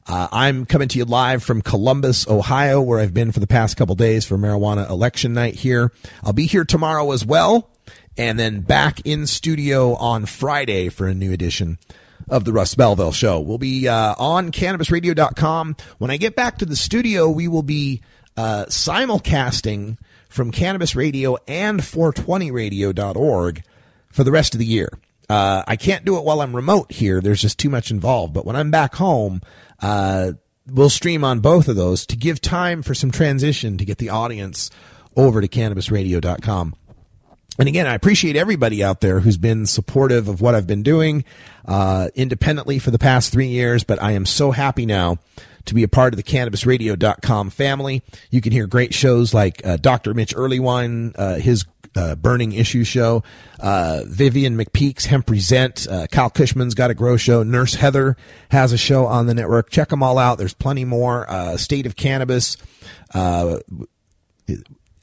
Uh, I'm coming to you live from Columbus, Ohio, where I've been for the past couple days for marijuana election night here. I'll be here tomorrow as well, and then back in studio on Friday for a new edition of the Russ Belville Show. We'll be uh, on CannabisRadio.com. When I get back to the studio, we will be uh, simulcasting from Cannabis Radio and 420radio.org for the rest of the year. Uh, I can't do it while I'm remote here. There's just too much involved. But when I'm back home, uh, we'll stream on both of those to give time for some transition to get the audience over to cannabisradio.com. And again, I appreciate everybody out there who's been supportive of what I've been doing uh, independently for the past three years. But I am so happy now to be a part of the cannabisradio.com family. You can hear great shows like uh, Dr. Mitch Earleywine, uh, his uh, Burning Issue show, uh, Vivian McPeak's Hemp Present, uh, Kyle Kushman's got a grow show, Nurse Heather has a show on the network. Check them all out. There's plenty more. Uh, State of Cannabis, uh,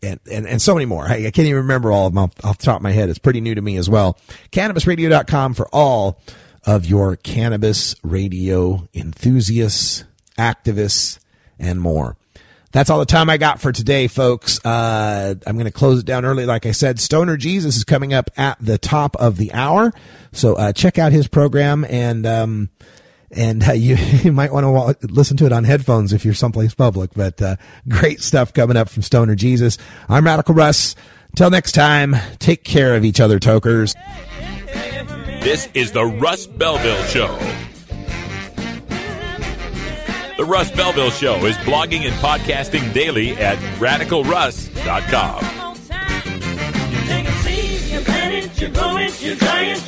and, and, and so many more. I, I can't even remember all of them off, off the top of my head. It's pretty new to me as well. CannabisRadio.com for all of your cannabis radio enthusiasts, activists, and more. That's all the time I got for today, folks. Uh, I'm going to close it down early. Like I said, Stoner Jesus is coming up at the top of the hour. So uh, check out his program and. Um, and uh, you, you might want to listen to it on headphones if you're someplace public. But uh, great stuff coming up from Stoner Jesus. I'm Radical Russ. Until next time, take care of each other, tokers. This is the Russ Belville Show. The Russ Belville Show is blogging and podcasting daily at radicalruss.com. Take a seed, you plant it, you grow it, you dry it,